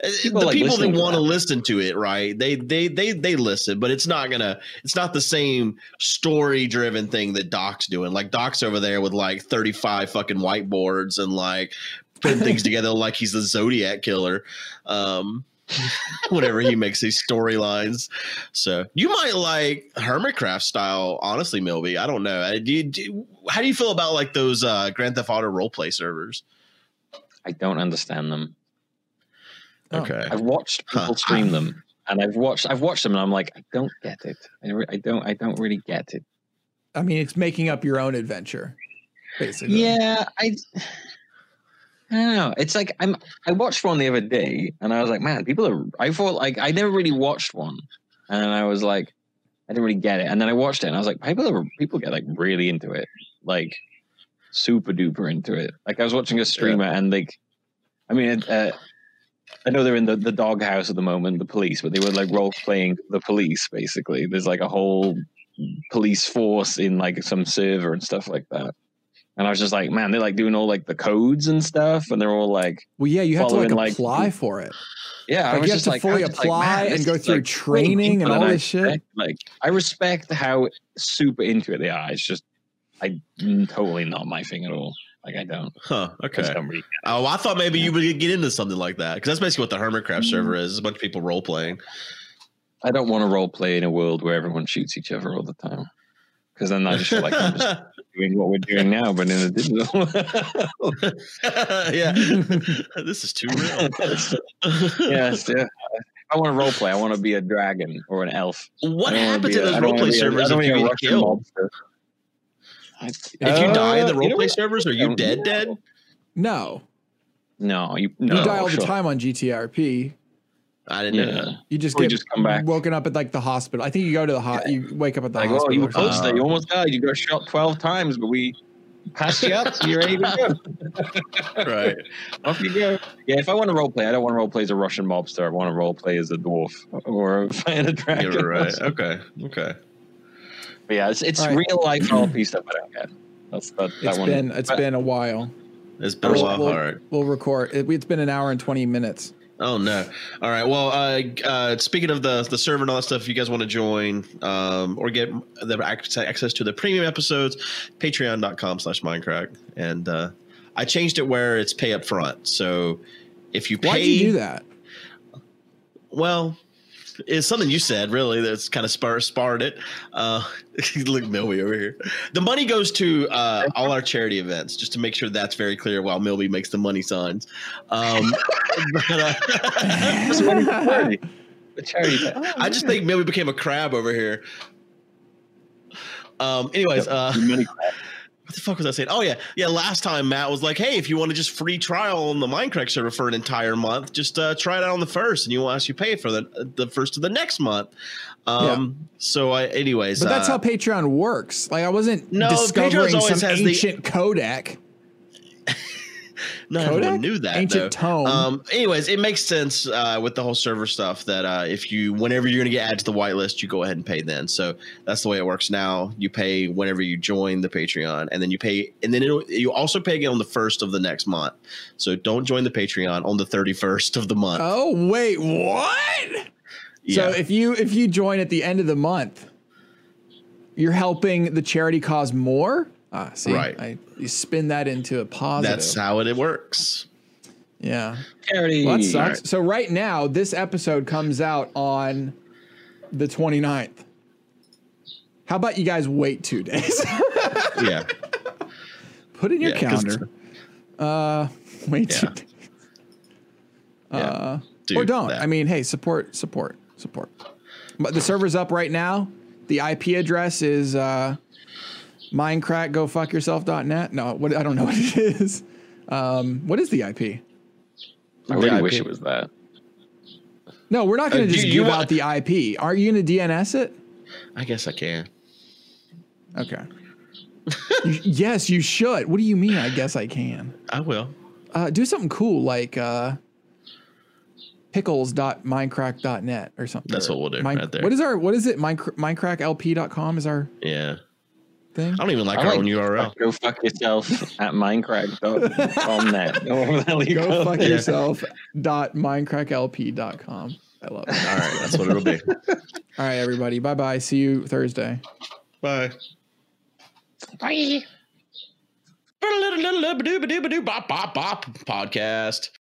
Uh, People the like people that want to listen to it, right? They they they they listen, but it's not gonna. It's not the same story driven thing that Doc's doing. Like Doc's over there with like thirty five fucking whiteboards and like putting things together like he's the Zodiac killer. Um, whenever he makes these storylines. So you might like Hermitcraft style, honestly, Milby. I don't know. Do you, do how do you feel about like those uh, Grand Theft Auto roleplay servers? I don't understand them. Oh. Okay. I've watched people Huh. stream them, and I've watched I've watched them, and I'm like, I don't get it. I, re- I don't I don't really get it. I mean, it's making up your own adventure, basically. Yeah, I. I don't know. It's like I'm. I watched one the other day, and I was like, "Man, people are." I thought like I never really watched one, and I was like, I didn't really get it. And then I watched it, and I was like, people are people get like really into it, like super duper into it. Like I was watching a streamer, and like, I mean, uh, I know they're in the the doghouse at the moment, the police, but they were like role playing the police. Basically, there's like a whole police force in like some server and stuff like that. And I was just like, man, they're like doing all like the codes and stuff, and they're all like, Well, yeah, you have to like like- apply for it. yeah, I Like was you have to like, fully was like, apply and go through like, training and all I this shit. respect- Like, I respect how super into it they are. It's just, I mm, totally not my thing at all. Like, I don't. Huh. I Okay. don't really. Oh, I thought maybe you would get into something like that because that's basically what the Hermitcraft Mm. server is. It's a bunch of people role playing. I don't want to role play in a world where everyone shoots each other all the time. Because then I just feel like I'm just doing what we're doing now, but in a digital. yeah, this is too real. yes, yeah. I want to role play. I want to be a dragon or an elf. What I don't wanna happens in those I don't roleplay a- servers I if you get killed? I- If you die in the Uh, you know roleplay servers, are you dead? Dead? No, No, you no. you die all the time on GTRP. I didn't know that. You just Or you get just come back. woken up at like the hospital. I think you go to the hot. You wake up at the Like, oh, you were close there. You almost died. You got shot twelve times, but we passed you up, you're ready to go. right. Off you go. Yeah, if I want to role play, I don't want to role play as a Russian mobster. I want to role play as a dwarf or fighting a dragon. You're right. Okay. Okay. But yeah, it's, it's All right. real life RP stuff I don't get. That's that, that It's one. been it's but- been a while. It's been a We'll- while. we'll- All right. We'll record. It, it's been an hour and twenty minutes. Oh no! All right. Well, uh, uh, speaking of the the server and all that stuff, if you guys want to join um, or get the access to the premium episodes, Patreon.com/slash Minecraft, and uh, I changed it where it's pay up front. So if you pay, Why'd you do that? well, it's something you said really that's kind of spar- sparred it. Uh, look, Milby over here. The money goes to uh, all our charity events, just to make sure that's very clear. While Milby makes the money signs. Um, but, uh, That's money for charity. The charity. I just think Milby became a crab over here. Um. Anyways, uh, Money- what the fuck was I saying? Oh yeah, yeah. Last time Matt was like, "Hey, if you want to just free trial on the Minecraft server for an entire month, just uh, try it out on the first, and you want us you pay for the the first of the next month." Um. So I, anyways, But that's uh, how Patreon works. Like I wasn't No, discovering Patreon's always some has the- ancient codec. Not Kodak? everyone knew that. Ancient though. tome. Um, anyways, it makes sense uh, with the whole server stuff that uh, if you, whenever you're going to get added to the whitelist, you go ahead and pay then. So that's the way it works now. You pay whenever you join the Patreon, and then you pay, and then it'll, you also pay again on the first of the next month. So don't join the Patreon on the 31st of the month. Oh wait, what? So if you if you join at the end of the month, you're helping the charity cause more. Ah, see, Right. I, you spin that into a positive. that's how it works. yeah. charity. Well, that sucks. Alright. So right now, this episode comes out on the 29th. How about you guys wait two days? Yeah. Put in your Yeah, 'cause- calendar. Uh, wait two days. Yeah. Uh, Do or don't. that. I mean, hey, support, support, support. But the server's up right now. The IP address is uh, Minecraft. Go fuck yourself.net. No, what I don't know what it is. Um, what is the IP? I really The wish it was that. No, we're not going Uh, to do just you give want- out the IP. Aren't you going to DNS it? I guess I can. Okay. You- yes, you should. What do you mean? I guess I can. I will. Uh, do something cool like uh, pickles.minecraft.net or something. That's Or what we'll do Min- right there. What is our, what is it? Minecraft, MinecraftLP.com is our Yeah. Thing. I don't even like I our like- own URL. Go fuck yourself at Minecraft.net. Go fuck Yeah. yourself dot minecraftlp.com. I love it. All right. That's what it'll be. All right, everybody. Bye bye. See you Thursday. Bye. Bye. Podcast.